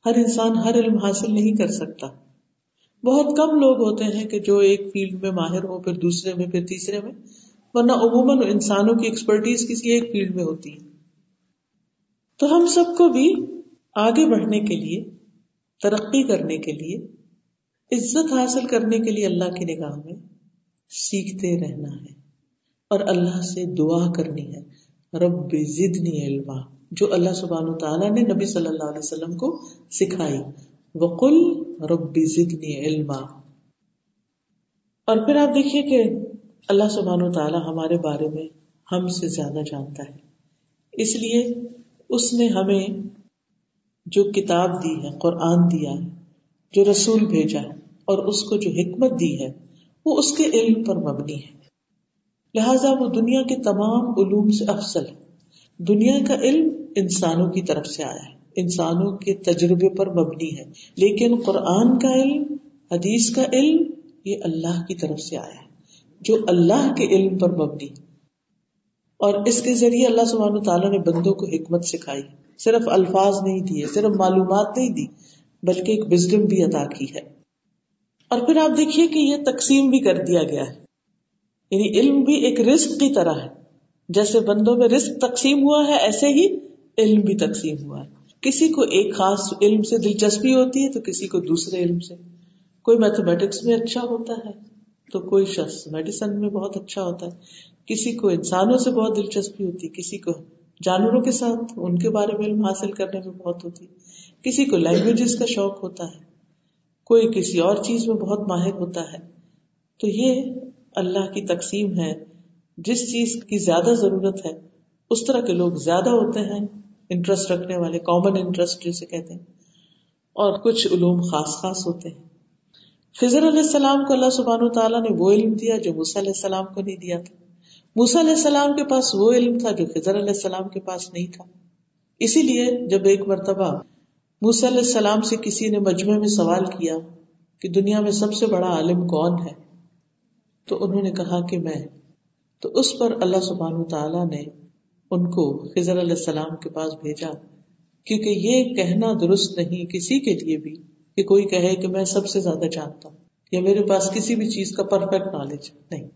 ہر انسان ہر علم حاصل نہیں کر سکتا۔ بہت کم لوگ ہوتے ہیں کہ جو ایک فیلڈ میں ماہر ہو پھر دوسرے میں، پھر تیسرے میں، ورنہ عموماً انسانوں کی ایکسپرٹیز کسی ایک فیلڈ میں ہوتی ہے۔ تو ہم سب کو بھی آگے بڑھنے کے لیے، ترقی کرنے کے لیے، عزت حاصل کرنے کے لیے اللہ کی نگاہ میں سیکھتے رہنا ہے۔ اور اللہ سے دعا کرنی ہے۔ رب زدنی علما، جو اللہ سبحان تعالیٰ نے نبی صلی اللہ علیہ وسلم کو سکھائی۔ وقل رب زدنی علما۔ اور پھر آپ دیکھیے کہ اللہ سبحان و تعالیٰ ہمارے بارے میں ہم سے زیادہ جانتا ہے۔ اس لیے اس نے ہمیں جو کتاب دی ہے، قرآن دیا ہے، جو رسول بھیجا ہے اور اس کو جو حکمت دی ہے، وہ اس کے علم پر مبنی ہے۔ لہذا وہ دنیا کے تمام علوم سے افضل ہے۔ دنیا کا علم انسانوں کی طرف سے آیا ہے۔ انسانوں کے تجربے پر مبنی ہے۔ لیکن قرآن کا علم، حدیث کا علم، یہ اللہ کی طرف سے آیا ہے، جو اللہ کے علم پر مبنی۔ اور اس کے ذریعے اللہ سبحانہ تعالیٰ نے بندوں کو حکمت سکھائی۔ صرف الفاظ نہیں دیے، صرف معلومات نہیں دی، بلکہ ایک وزڈم بھی ادا کی ہے۔ اور پھر آپ دیکھیے کہ یہ تقسیم بھی کر دیا گیا ہے۔ یعنی علم بھی ایک رسک کی طرح ہے۔ جیسے بندوں میں رسک تقسیم ہوا ہے، ایسے ہی علم بھی تقسیم ہوا ہے۔ کسی کو ایک خاص علم سے دلچسپی ہوتی ہے تو کسی کو دوسرے علم سے۔ کوئی میتھمیٹکس میں اچھا ہوتا ہے تو کوئی شخص میڈیسن میں بہت اچھا ہوتا ہے۔ کسی کو انسانوں سے بہت دلچسپی ہوتی ہے، کسی کو جانوروں کے ساتھ ان کے بارے میں علم حاصل کرنے میں بہت ہوتی کسی کو لینگویجز کا شوق ہوتا ہے، کوئی کسی اور چیز میں بہت ماہر ہوتا ہے۔ تو یہ اللہ کی تقسیم ہے۔ جس چیز کی زیادہ ضرورت ہے، اس طرح کے لوگ زیادہ ہوتے ہیں۔ انٹرسٹ رکھنے والے کامن انٹرسٹ جسے کہتے ہیں، اور کچھ علوم خاص خاص ہوتے ہیں۔ فضر علیہ السلام کو اللہ سبحانہ تعالیٰ نے وہ علم دیا جو مس علیہ السلام کو نہیں دیا تھا۔ موسا علیہ السلام کے پاس وہ علم تھا جو خضر علیہ السلام کے پاس نہیں تھا۔ اسی لیے جب ایک مرتبہ موسا علیہ السلام سے کسی نے مجمع میں سوال کیا کہ دنیا میں سب سے بڑا عالم کون ہے، تو انہوں نے کہا کہ میں۔ تو اس پر اللہ سبحان تعالی نے ان کو خضر علیہ السلام کے پاس بھیجا، کیونکہ یہ کہنا درست نہیں کسی کے لیے بھی کہ کوئی کہے کہ میں سب سے زیادہ جانتا ہوں، یا میرے پاس کسی بھی چیز کا پرفیکٹ نالج نہیں۔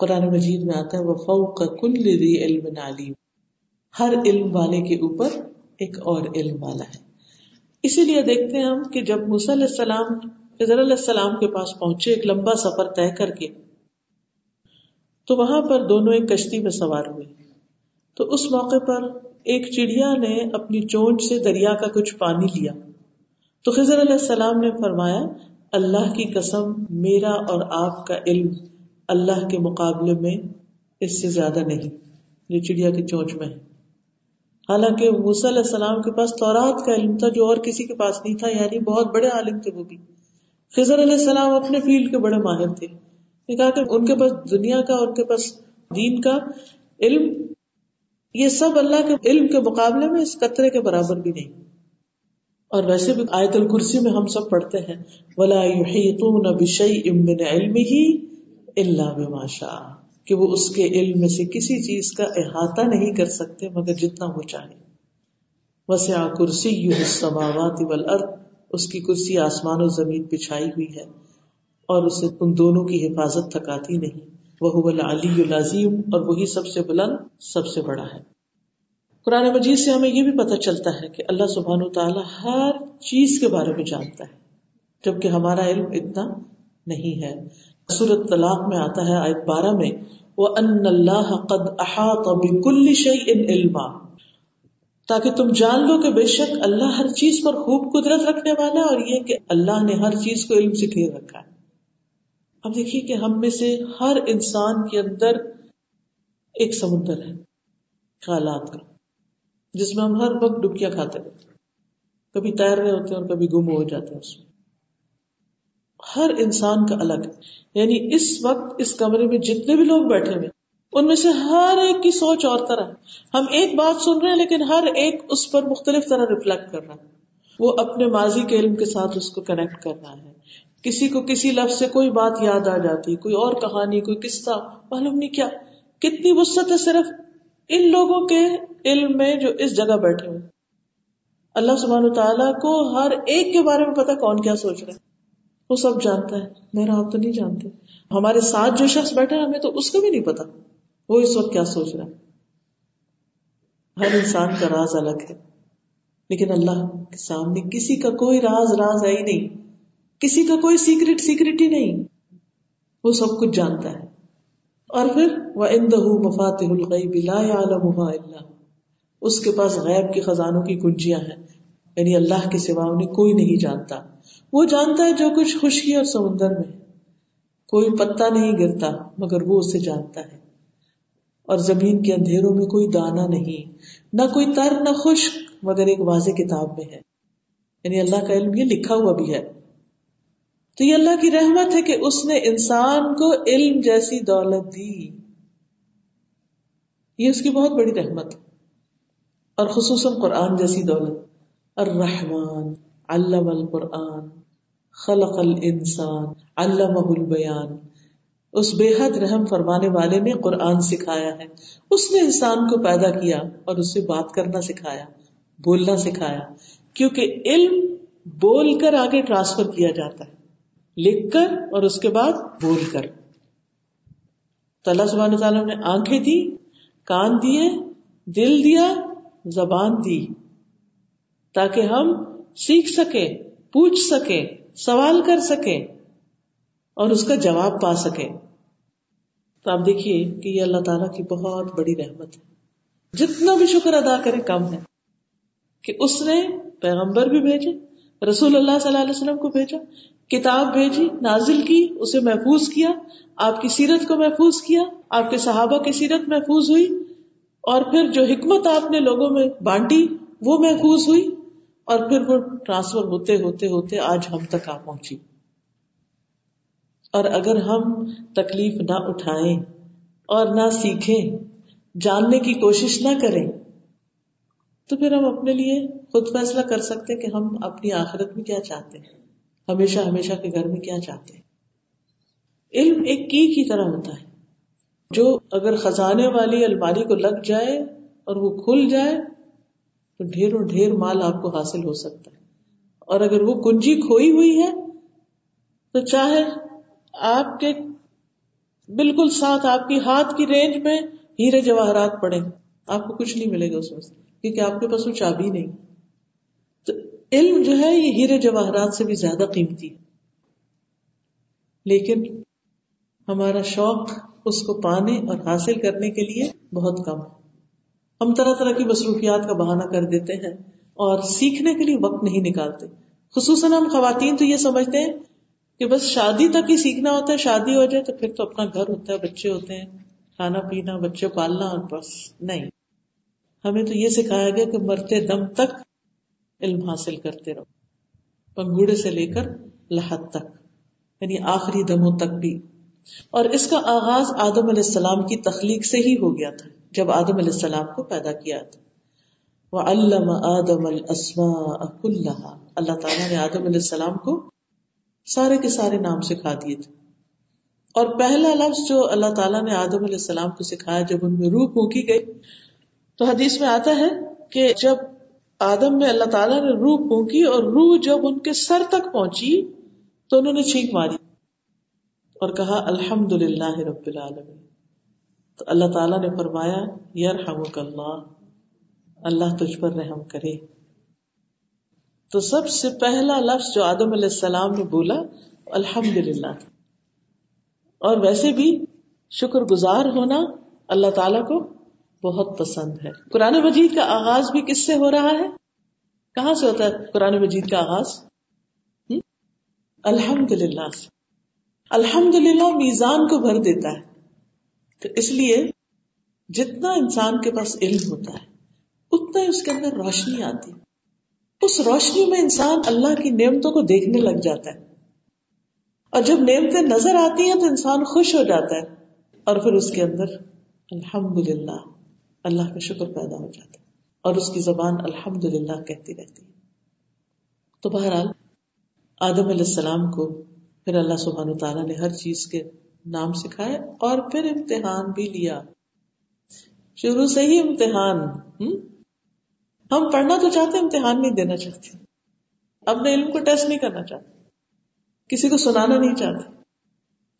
قرآن مجید میں آتا ہے وہ فوق کل علم علیم ہر علم والے کے اوپر ایک اور علم والا ہے۔ اسی لیے دیکھتے ہیں ہم کہ جب علیہ السلام فضر علیہ السلام کے پاس پہنچے، ایک لمبا سفر طے کر کے تو وہاں پر دونوں ایک کشتی میں سوار ہوئے۔ تو اس موقع پر ایک چڑیا نے اپنی چونچ سے دریا کا کچھ پانی لیا۔ تو خضر علیہ السلام نے فرمایا، اللہ کی قسم، میرا اور آپ کا علم اللہ کے مقابلے میں اس سے زیادہ نہیں۔ جو چڑیا کی چونچ میں ہے۔ حالانکہ علیہ السلام کے پاس تورات کا علم تھا، جو اور کسی کے پاس نہیں تھا یعنی بہت بڑے عالم تھے وہ بھی۔ خضر علیہ السلام اپنے فیلڈ کے بڑے ماہر تھے۔ کہا کہ ان کے پاس دنیا کا، ان کے پاس دین کا علم، یہ سب اللہ کے علم کے مقابلے میں اس قطرے کے برابر بھی نہیں۔ اور ویسے بھی آیت الکرسی میں ہم سب پڑھتے ہیں، ولا يحيطون بشيء من علمه اللہ باشا کہ وہ اس کے علم میں سے کسی چیز کا احاطہ نہیں کر سکتے مگر جتنا وہ چاہے۔ وسع کرسی یو السماوات والارض اس کی کرسی آسمان و زمین بچھائی ہوئی ہے۔ اور اسے ان دونوں کی حفاظت تھکاتی نہیں۔ وہ العلی العظیم اور وہی سب سے بلند، سب سے بڑا ہے۔ قرآن مجید سے ہمیں یہ بھی پتہ چلتا ہے کہ اللہ سبحان و تعالیٰ ہر چیز کے بارے میں جانتا ہے، جبکہ ہمارا علم اتنا نہیں ہے۔ سورت طلاق میں آتا ہے آیت بارہ میں، وہ ان اللہ قد احاط بكل شيء علما تاکہ تم جان لو کہ بے شک اللہ ہر چیز پر خوب قدرت رکھنے والا ہے اور یہ کہ اللہ نے ہر چیز کو علم سے گھیر رکھا ہے۔ اب دیکھیے کہ ہم میں سے ہر انسان کے اندر ایک سمندر ہے، خیالات کا، جس میں ہم ہر وقت ڈبکیاں کھاتے رہتے کبھی تیر رہے ہوتے ہیں اور کبھی گم ہو جاتے ہیں اس میں۔ ہر انسان کا الگ ہے۔ یعنی اس وقت اس کمرے میں جتنے بھی لوگ بیٹھے ہوئے ان میں سے ہر ایک کی سوچ اور طرح ہے۔ ہم ایک بات سن رہے ہیں لیکن ہر ایک اس پر مختلف طرح ریفلیکٹ کر رہا ہے۔ وہ اپنے ماضی کے علم کے ساتھ اس کو کنیکٹ کر رہا ہے۔ کسی کو کسی لفظ سے کوئی بات یاد آ جاتی، کوئی اور کہانی، کوئی قصہ، معلوم نہیں کیا۔ کتنی وسط ہے صرف ان لوگوں کے علم میں جو اس جگہ بیٹھے ہوئے۔ اللہ سبحان تعالیٰ کو ہر ایک کے بارے میں پتا کون کیا سوچ رہا ہے۔ وہ سب جانتا ہے۔ میرا آپ تو نہیں جانتے۔ ہمارے ساتھ جو شخص بیٹھا ہمیں تو اس کو بھی نہیں پتا وہ اس وقت کیا سوچ رہا ہے۔ ہر انسان کا راز الگ ہے۔ لیکن اللہ کے سامنے کسی کا کوئی راز راز ہے ہی نہیں۔ کسی کا کوئی سیکرٹ سیکرٹ ہی نہیں۔ وہ سب کچھ جانتا ہے۔ اور پھر وہ اندہ مفات اللہ اس کے پاس غیب کے خزانوں کی کنجیاں ہیں۔ یعنی اللہ کے سوا انہیں کوئی نہیں جانتا۔ وہ جانتا ہے جو کچھ خشکی اور سمندر میں کوئی پتا نہیں گرتا، مگر وہ اسے جانتا ہے۔ اور زمین کے اندھیروں میں کوئی دانا نہیں۔ نہ کوئی تر، نہ خشک، مگر ایک واضح کتاب میں ہے۔ یعنی اللہ کا علم یہ لکھا ہوا بھی ہے۔ تو یہ اللہ کی رحمت ہے کہ اس نے انسان کو علم جیسی دولت دی۔ یہ اس کی بہت بڑی رحمت اور خصوصاً قرآن جیسی دولت۔ الرحمن علم القرآن، خلق الانسان علمہ البیان۔ اس بے حد رحم فرمانے والے نے قرآن سکھایا ہے۔ اس نے انسان کو پیدا کیا اور اس سے بات کرنا سکھایا، بولنا سکھایا۔ کیونکہ علم بول کر آگے ٹرانسفر کیا جاتا ہے۔ لکھ کر اور اس کے بعد بول کر۔ تو اللہ سبحانہ تعالیٰ نے آنکھیں دی، کان دیے، دل دیا، زبان دی۔ تاکہ ہم سیکھ سکے پوچھ سکے سوال کر سکے اور اس کا جواب پا سکے تو آپ دیکھیے کہ یہ اللہ تعالیٰ کی بہت بڑی رحمت ہے۔ جتنا بھی شکر ادا کرے، کم ہے۔ کہ اس نے پیغمبر بھی بھیجے رسول اللہ صلی اللہ علیہ وسلم کو بھیجا، کتاب بھیجی، نازل کی، اسے محفوظ کیا، آپ کی سیرت کو محفوظ کیا، آپ کے صحابہ کی سیرت محفوظ ہوئی، اور پھر جو حکمت آپ نے لوگوں میں بانٹی، وہ محفوظ ہوئی، اور پھر وہ ٹرانسفر ہوتے ہوتے ہوتے آج ہم تک آ پہنچی۔ اور اگر ہم تکلیف نہ اٹھائیں اور نہ سیکھیں، جاننے کی کوشش نہ کریں، تو پھر ہم اپنے لیے خود فیصلہ کر سکتے کہ ہم اپنی آخرت میں کیا چاہتے ہیں؟ ہمیشہ ہمیشہ کے گھر میں کیا چاہتے ہیں؟ علم ایک کی کی طرح ہوتا ہے۔ جو اگر خزانے والی الماری کو لگ جائے اور وہ کھل جائے، تو ڈھیروں ڈھیر مال آپ کو حاصل ہو سکتا ہے۔ اور اگر وہ کنجی کھوئی ہوئی ہے، تو چاہے آپ کے بالکل ساتھ آپ کی ہاتھ کی رینج میں ہیرے جواہرات پڑے آپ کو کچھ نہیں ملے گا اس میں کیونکہ آپ کے پاس وہ چابی نہیں۔ علم جو ہے یہ ہیرے جواہرات سے بھی زیادہ قیمتی ہے۔ لیکن ہمارا شوق اس کو پانے اور حاصل کرنے کے لیے بہت کم ہے۔ ہم طرح طرح کی مصروفیات کا بہانہ کر دیتے ہیں اور سیکھنے کے لیے وقت نہیں نکالتے۔ خصوصاً ہم خواتین تو یہ سمجھتے ہیں کہ بس شادی تک ہی سیکھنا ہوتا ہے، شادی ہو جائے تو پھر تو اپنا گھر ہوتا ہے، بچے ہوتے ہیں، کھانا پینا، بچے پالنا اور بس، نہیں۔ ہمیں تو یہ سکھایا گیا کہ مرتے دم تک علم حاصل کرتے رہو۔ پنگوڑے سے لے کر لحد تک یعنی آخری دموں تک بھی۔ اور اس کا آغاز آدم علیہ السلام کی تخلیق سے ہی ہو گیا تھا، جب آدم علیہ السلام کو پیدا کیا تھا۔ وہ علامہ آدم السما اللہ تعالیٰ نے آدم علیہ السلام کو سارے کے سارے نام سکھا دیے تھے۔ اور پہلا لفظ جو اللہ تعالیٰ نے آدم علیہ السلام کو سکھایا جب ان میں روح پھونکی گئی، تو حدیث میں آتا ہے کہ جب آدم میں اللہ تعالیٰ نے روح پھونکی اور روح جب ان کے سر تک پہنچی تو انہوں نے چھینک ماری اور کہا الحمد للہ رب العالمین. تو اللہ تعالیٰ نے فرمایا یار اللہ اللہ تجھ پر رحم کرے۔ تو سب سے پہلا لفظ جو آدم علیہ السلام نے بولا الحمد للہ اور ویسے بھی شکر گزار ہونا اللہ تعالی کو بہت پسند ہے۔ قرآن مجید کا آغاز بھی کس سے ہو رہا ہے؟ کہاں سے ہوتا ہے قرآن مجید کا آغاز؟ الحمد للہ الحمد للہ میزان کو بھر دیتا ہے۔ تو اس لیے جتنا انسان کے پاس علم ہوتا ہے، اتنا ہی اس کے اندر روشنی آتی۔ اس روشنی میں انسان اللہ کی نعمتوں کو دیکھنے لگ جاتا ہے۔ اور جب نعمتیں نظر آتی ہیں تو انسان خوش ہو جاتا ہے۔ اور پھر اس کے اندر الحمد للہ اللہ کا شکر پیدا ہو جاتا ہے اور اس کی زبان الحمد للہ کہتی رہتی ہے۔ تو بہرحال، آدم علیہ السلام کو پھر اللہ سبحانہ تعالیٰ نے ہر چیز کے نام سکھائے اور پھر امتحان بھی لیا۔ شروع سے ہی امتحان، ہم؟ پڑھنا تو چاہتے امتحان نہیں دینا چاہتے۔ اپنے علم کو ٹیسٹ نہیں کرنا چاہتے۔ کسی کو سنانا نہیں چاہتے،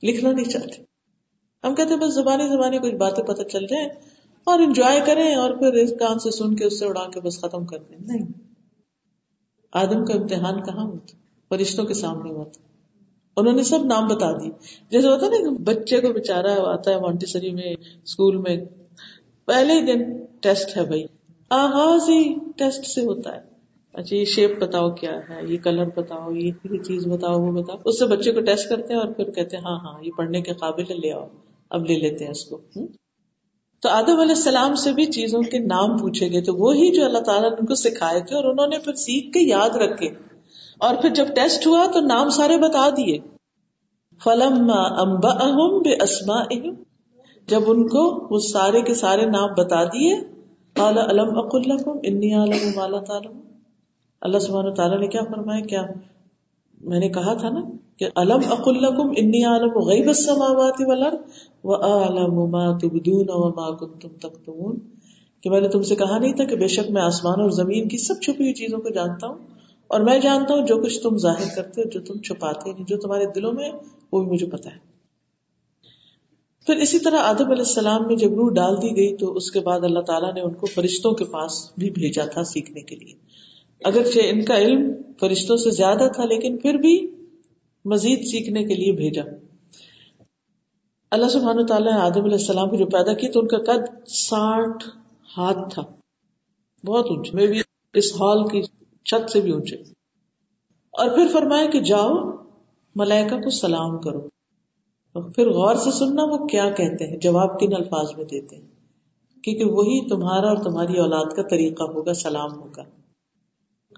لکھنا نہیں چاہتے۔ ہم کہتے بس زبانی زبانی کچھ باتیں پتہ چل جائیں۔ اور انجوائے کریں اور پھر اس کان سے سن کے اس سے اڑا کے بس ختم کر دیں۔ نہیں۔ آدم کا امتحان کہاں ہوتا؟ فرشتوں کے سامنے ہوتا۔ انہوں نے سب نام بتا دی جیسے ہوتا نا بچے کو بےچارا آتا ہے مونٹیسری میں اسکول میں۔ پہلے ہی دن ٹیسٹ ہے بھائی۔ آغاز ہی ٹیسٹ سے ہوتا ہے۔ اچھا یہ شیپ بتاؤ کیا ہے؟ یہ کلر بتاؤ، یہ چیز بتاؤ، وہ بتاؤ۔ اس سے بچے کو ٹیسٹ کرتے ہیں اور پھر کہتے ہیں ہاں ہاں یہ پڑھنے کے قابل ہے، لے آؤ۔ اب لے لیتے ہیں اس کو۔ تو آدم علیہ السلام سے بھی چیزوں کے نام پوچھے گئے تو وہی جو اللہ تعالیٰ نے ان کو سکھائے تھے اور انہوں نے پھر سیکھ کے یاد رکھے اور پھر جب ٹیسٹ ہوا تو نام سارے بتا دیے۔ فلم امبا اہم بے اسما اہم جب ان کو وہ سارے کے سارے نام بتا دیے علم اق اللہ انی عالم مالا تعالم اللہ سبحانہ تعالیٰ نے کیا فرمایا؟ کیا؟ میں نے کہا تھا نا کہ علم اق انی عالم غیب السماوات والارض وعلم ما تبدون وما کنتم تکتمون۔ کہ میں نے تم سے کہا نہیں تھا کہ بے شک میں آسمان اور زمین کی سب چھپی ہوئی چیزوں کو جانتا ہوں، اور میں جانتا ہوں جو کچھ تم ظاہر کرتے ہو، جو تم چھپاتے نہیں جو تمہارے دلوں میں، وہ بھی مجھے پتا ہے۔ پھر اسی طرح آدم علیہ السلام میں جب روح ڈال دی گئی تو اس کے بعد اللہ تعالیٰ نے ان کو فرشتوں کے پاس بھی بھیجا تھا سیکھنے کے لیے۔ اگرچہ ان کا علم فرشتوں سے زیادہ تھا، لیکن پھر بھی مزید سیکھنے کے لیے بھیجا۔ اللہ سبحانہ تعالیٰ نے آدم علیہ السلام کو جو پیدا کی تو ان کا قد ساٹھ ہاتھ تھا۔ بہت اونچے، میں بھی اس ہال کی چھت سے بھی اونچے۔ اور پھر فرمایا کہ جاؤ، ملائکہ کو سلام کرو۔ پھر غور سے سننا وہ کیا کہتے ہیں، جواب کن الفاظ میں دیتے ہیں۔ کیونکہ وہی تمہارا اور تمہاری اولاد کا طریقہ ہوگا، سلام ہوگا۔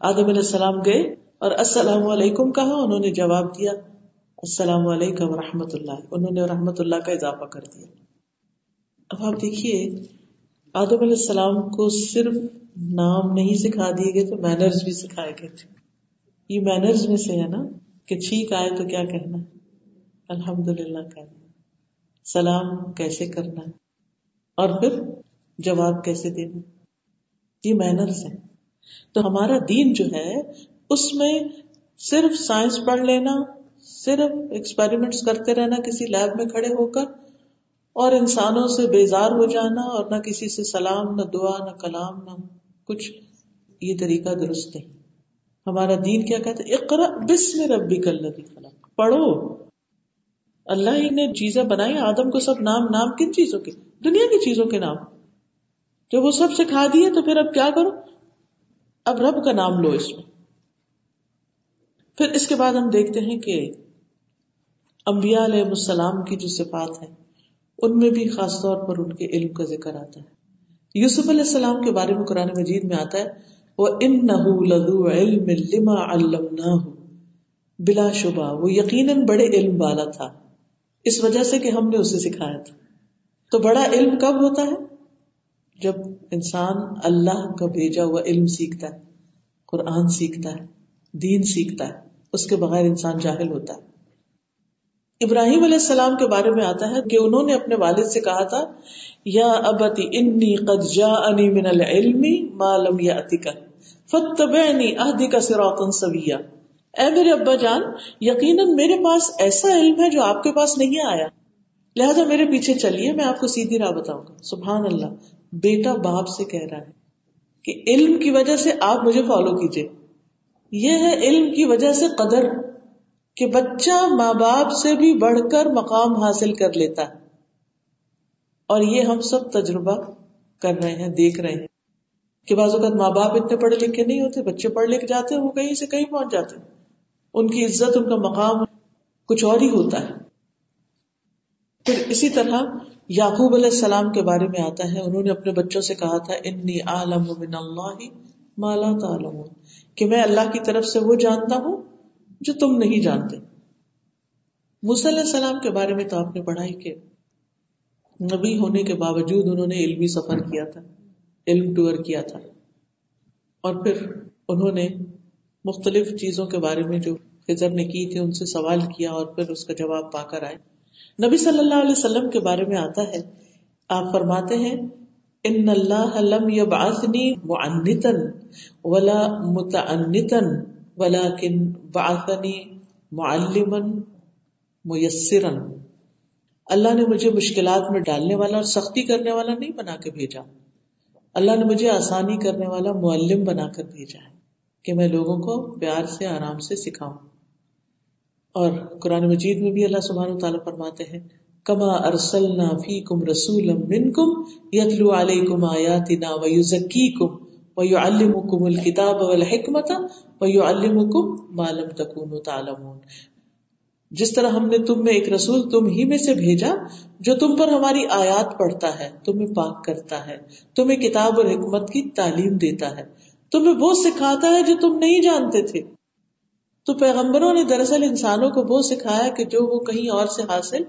آدم علیہ السلام گئے اور السلام علیکم کہا، انہوں نے جواب دیا، السلام علیکم رحمۃ اللہ، انہوں نے رحمت اللہ کا اضافہ کر دیا۔ اب آپ دیکھیے، آدم علیہ السلام کو صرف نام نہیں سکھا دیے گئے، تو مینرز بھی سکھائے گئے تھے۔ یہ مینرز میں سے ہے نا، کہ چھینک آئے تو کیا کہنا؟ الحمد للہ کہنا۔ سلام کیسے کرنا؟ اور پھر جواب کیسے دینا؟ یہ مینرز ہیں۔ تو ہمارا دین جو ہے اس میں صرف سائنس پڑھ لینا، صرف ایکسپیریمنٹس کرتے رہنا، کسی لیب میں کھڑے ہو کر، اور انسانوں سے بیزار ہو جانا، اور نہ کسی سے سلام، نہ دعا، نہ کلام، نہ کچھ۔ یہ طریقہ درست نہیں ہمارا دین کیا کہتے اقرا بسم ربی کل خلق۔ پڑھو۔ اللہ ہی نے چیزیں بنائی، آدم کو سب نام نام کن چیزوں کے؟ دنیا کی چیزوں کے نام۔ جب وہ سب سکھا دیے، تو پھر اب کیا کرو؟ اب رب کا نام لو اس میں۔ پھر اس کے بعد ہم دیکھتے ہیں کہ امبیا علیہ السلام کی جو صفات ہیں، ان میں بھی خاص طور پر ان کے علم کا ذکر آتا ہے۔ یوسف علیہ السلام کے بارے میں قرآن مجید میں آتا ہے وہ ان نہ علم لما نہ بلا شبہ، وہ یقیناً بڑے علم والا تھا۔ اس وجہ سے کہ ہم نے اسے سکھایا تھا۔ تو بڑا علم کب ہوتا ہے؟ جب انسان اللہ کا بھیجا ہوا علم سیکھتا ہے، قرآن سیکھتا ہے، دین سیکھتا ہے۔ اس کے بغیر انسان جاہل ہوتا ہے۔ ابراہیم علیہ السلام کے بارے میں آتا ہے کہ انہوں نے اپنے والد سے کہا تھا، یا ابتی انی قد جاءنی من العلم ما لم یاتک فتبعنی اهدک صراطا سویا اے میرے ابا جان، یقیناً میرے پاس ایسا علم ہے جو آپ کے پاس نہیں آیا۔ لہذا میرے پیچھے چلیے، میں آپ کو سیدھی راہ بتاؤں گا۔ سبحان اللہ، بیٹا باپ سے کہہ رہا ہے کہ علم کی وجہ سے آپ مجھے فالو کیجیے یہ ہے علم کی وجہ سے قدر کہ بچہ ماں باپ سے بھی بڑھ کر مقام حاصل کر لیتا ہے۔ اور یہ ہم سب تجربہ کر رہے ہیں، دیکھ رہے ہیں کہ بعض اوقات ماں باپ اتنے پڑھے لکھے نہیں ہوتے، بچے پڑھ لکھ جاتے ہیں، وہ کہیں سے کہیں پہنچ جاتے ہیں۔ ان کی عزت، ان کا مقام کچھ اور ہی ہوتا ہے۔ پھر اسی طرح یعقوب علیہ السلام کے بارے میں آتا ہے۔ انہوں نے اپنے بچوں سے کہا تھا، انی عالم من اللہ مالا تعلم کہ میں اللہ کی طرف سے وہ جانتا ہوں جو تم نہیں جانتے۔ علیہ السلام کے بارے میں تو آپ نے پڑھا ہی کہ نبی ہونے کے باوجود انہوں نے علمی سفر کیا تھا، علم ٹور کیا تھا۔ اور پھر انہوں نے مختلف چیزوں کے بارے میں جو خزر نے کی تھی، ان سے سوال کیا اور پھر اس کا جواب پا کر آئے۔ نبی صلی اللہ علیہ وسلم کے بارے میں آتا ہے، آپ فرماتے ہیں ان اللہ لم یبعثنی معنتن ولا متعنتن ولیکن بعثنی معلما میسرا۔ اللہ نے مجھے مشکلات میں ڈالنے والا اور سختی کرنے والا نہیں بنا کے بھیجا۔ اللہ نے مجھے آسانی کرنے والا معلم بنا کر بھیجا ہے کہ میں لوگوں کو پیار سے، آرام سے سکھاؤں۔ اور قرآن مجید میں بھی اللہ سبحانہ تعالیٰ فرماتے ہیں کما ارسلنا فیکم رسولا منکم یتلو علیکم آیاتنا ویزکیکم ویعلمکم الکتاب والحکمت ویعلمکم ما لم تکونوا تعلمون۔ جس طرح ہم نے تم میں ایک رسول تم ہی میں سے بھیجا جو تم پر ہماری آیات پڑھتا ہے، تمہیں پاک کرتا ہے، تمہیں کتاب اور حکمت کی تعلیم دیتا ہے۔ تمہیں وہ سکھاتا ہے جو تم نہیں جانتے تھے۔ تو پیغمبروں نے دراصل انسانوں کو وہ سکھایا کہ جو وہ کہیں اور سے حاصل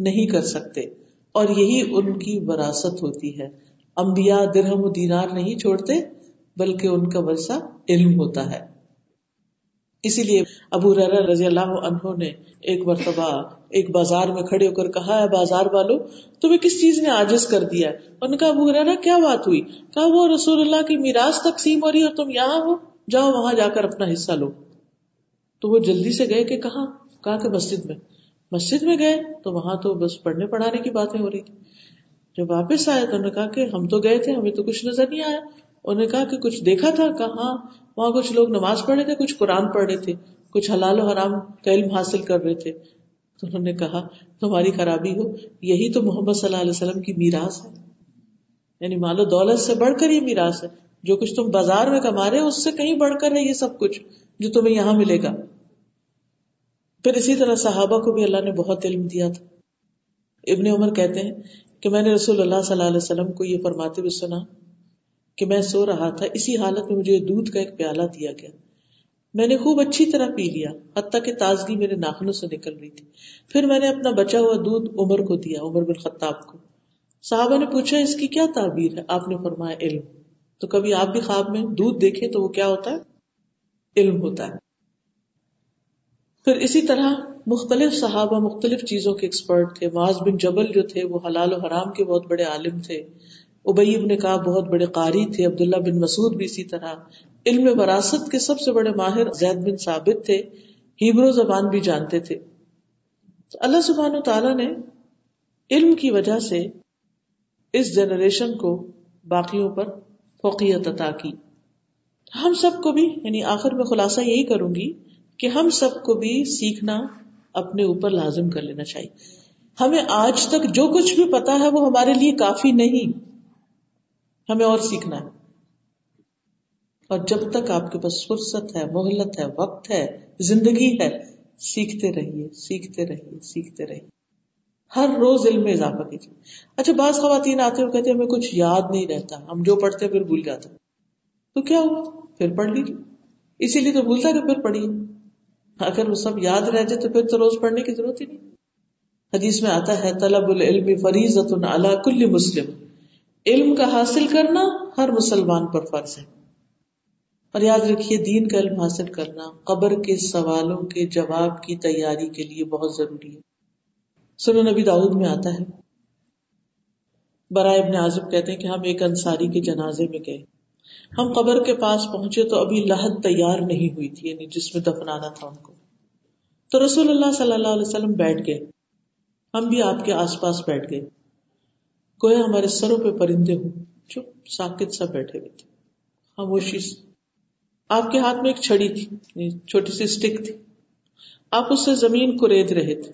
نہیں کر سکتے۔ اور یہی ان کی وراثت ہوتی ہے۔ انبیاء درہم و دینار نہیں چھوڑتے، بلکہ ان کا ورثہ علم ہوتا ہے۔ اسی لیے ابو رضی اللہ عنہ نے ایک مرتبہ ایک بازار میں کھڑے ہو کر کہا ہے بازار والو، تمہیں کس چیز نے آجز کر دیا ہے؟ کہا، ابو ریرا کیا بات ہوئی؟ کہا، وہ رسول اللہ کی میراث تقسیم ہو رہی اور تم یہاں ہو۔ جاؤ، وہاں جا کر اپنا حصہ لو۔ تو وہ جلدی سے گئے کہ کہاں؟ کہا کہ مسجد میں۔ مسجد میں گئے تو وہاں تو بس پڑھنے پڑھانے کی باتیں ہو رہی تھی جب واپس آئے تو انہوں نے کہا کہ ہم تو گئے تھے، ہمیں تو کچھ نظر نہیں آیا۔ انہوں نے کہا کہ کچھ دیکھا تھا کہاں وہاں کچھ لوگ نماز پڑھ رہے تھے، کچھ قرآن پڑھ رہے تھے، کچھ حلال و حرام کا علم حاصل کر رہے تھے۔ تو انہوں نے کہا، تمہاری خرابی ہو، یہی تو محمد صلی اللہ علیہ وسلم کی میراث ہے۔ یعنی مالو دولت سے بڑھ کر یہ میراث ہے۔ جو کچھ تم بازار میں کما رہے ہو، اس سے کہیں بڑھ کر ہے یہ سب کچھ جو تمہیں یہاں ملے گا۔ پھر اسی طرح صحابہ کو بھی اللہ نے بہت علم دیا تھا۔ ابن عمر کہتے ہیں کہ میں نے رسول اللہ صلی اللہ علیہ وسلم کو یہ فرماتے ہوئے سنا کہ میں سو رہا تھا، اسی حالت میں مجھے دودھ کا ایک پیالہ دیا گیا۔ میں نے خوب اچھی طرح پی لیا، حتیٰ کہ تازگی میرے ناخنوں سے نکل رہی تھی۔ پھر میں نے اپنا بچا ہوا دودھ عمر کو دیا، عمر بن خطاب کو۔ صحابہ نے پوچھا، اس کی کیا تعبیر ہے؟ آپ نے فرمایا، علم۔ تو کبھی آپ بھی خواب میں دودھ دیکھے تو وہ کیا ہوتا ہے؟ علم ہوتا ہے۔ پھر اسی طرح مختلف صحابہ مختلف چیزوں کے ایکسپرٹ تھے۔ معاذ بن جبل جو تھے، وہ حلال و حرام کے بہت بڑے عالم تھے۔ ابیب نے کہا بہت بڑے قاری تھے۔ عبداللہ بن مسعود بھی اسی طرح۔ علم وراثت کے سب سے بڑے ماہر زید بن ثابت تھے۔ ہیبرو زبان بھی جانتے تھے۔ اللہ سبحان و تعالیٰ نے علم کی وجہ سے اس جنریشن کو باقیوں پر فوقیت عطا کی۔ ہم سب کو بھی یعنی آخر میں خلاصہ یہی کروں گی کہ ہم سب کو بھی سیکھنا اپنے اوپر لازم کر لینا چاہیے۔ ہمیں آج تک جو کچھ بھی پتا ہے وہ ہمارے لیے کافی نہیں۔ ہمیں اور سیکھنا ہے۔ اور جب تک آپ کے پاس فرصت ہے، مہلت ہے، وقت ہے، زندگی ہے، سیکھتے رہیے سیکھتے رہیے سیکھتے رہیے۔ ہر روز علم میں اضافہ کیجیے۔ اچھا بعض خواتین آتے ہوئے کہتے ہیں، ہمیں کچھ یاد نہیں رہتا۔ ہم جو پڑھتے پھر بھول جاتے تو کیا ہوا؟ پھر پڑھ لیجیے۔ اسی لیے تو بھولتا کہ پھر پڑھیے۔ اگر وہ سب یاد رہ جائے تو پھر تو روز پڑھنے کی ضرورت ہی نہیں۔ حدیث میں آتا ہے، طلب العلم فریض کل مسلم۔ علم کا حاصل کرنا ہر مسلمان پر فرض ہے۔ اور یاد رکھیے، دین کا علم حاصل کرنا قبر کے سوالوں کے جواب کی تیاری کے لیے بہت ضروری ہے۔ سنو نبی داؤد میں آتا ہے۔ برائے ابن عازب کہتے ہیں کہ ہم ایک انصاری کے جنازے میں گئے۔ ہم قبر کے پاس پہنچے تو ابھی لہد تیار نہیں ہوئی تھی یعنی جس میں دفنانا تھا ان کو۔ تو رسول اللہ صلی اللہ علیہ وسلم بیٹھ گئے۔ ہم بھی آپ کے آس پاس بیٹھ گئے۔ گویا ہمارے سروں پہ پرندے ہوں۔ چپ، ساکت سا بیٹھے ہوئے تھے۔ خاموشی سے۔ آپ کے ہاتھ میں ایک چھڑی تھی یعنی چھوٹی سی اسٹک تھی۔ آپ اس سے زمین کو رہے تھے۔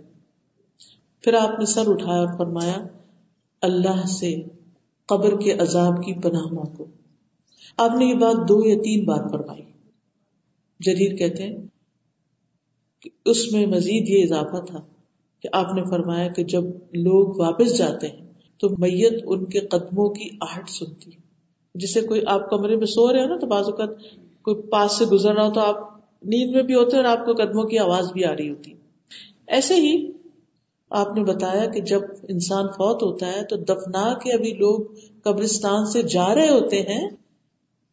پھر آپ نے سر اٹھایا اور فرمایا، اللہ سے قبر کے عذاب کی پناہ کو آپ نے یہ بات دو یا تین بات فرمائی۔ جریر کہتے ہیں کہ اس میں مزید یہ اضافہ تھا کہ آپ نے فرمایا کہ جب لوگ واپس جاتے ہیں تو میت ان کے قدموں کی آہٹ سنتی جسے کوئی آپ کمرے میں سو رہے ہو نا تو بعض اوقات کوئی پاس سے گزر رہا ہو تو آپ نیند میں بھی ہوتے اور آپ کو قدموں کی آواز بھی آ رہی ہوتی ایسے ہی آپ نے بتایا کہ جب انسان فوت ہوتا ہے تو دفنا کے ابھی لوگ قبرستان سے جا رہے ہوتے ہیں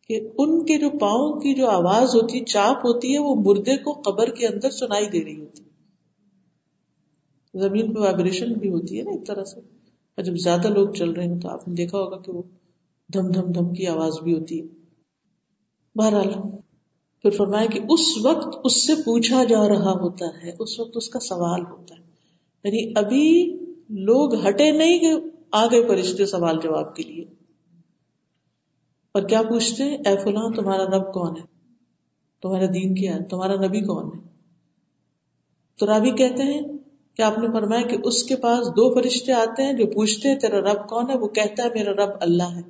کہ ان کے جو پاؤں کی جو آواز ہوتی، چاپ ہوتی ہے، وہ مردے کو قبر کے اندر سنائی دے رہی ہوتی۔ زمین پہ وائبریشن بھی ہوتی ہے نا ایک طرح سے۔ اور جب زیادہ لوگ چل رہے ہیں تو آپ نے دیکھا ہوگا کہ وہ دھم دھم دھم کی آواز بھی ہوتی ہے۔ بہرحال، پھر فرمایا کہ اس وقت اس سے پوچھا جا رہا ہوتا ہے، اس وقت اس کا سوال ہوتا ہے۔ یعنی ابھی لوگ ہٹے نہیں کہ آ گئے فرشتے سوال جواب کے لیے۔ اور کیا پوچھتے ہیں، اے فلاں، تمہارا رب کون ہے؟ تمہارا دین کیا ہے؟ تمہارا نبی کون ہے؟ تو رابی کہتے ہیں کہ آپ نے فرمایا کہ اس کے پاس دو فرشتے آتے ہیں جو پوچھتے ہیں، تیرا رب کون ہے؟ وہ کہتا ہے، میرا رب اللہ ہے.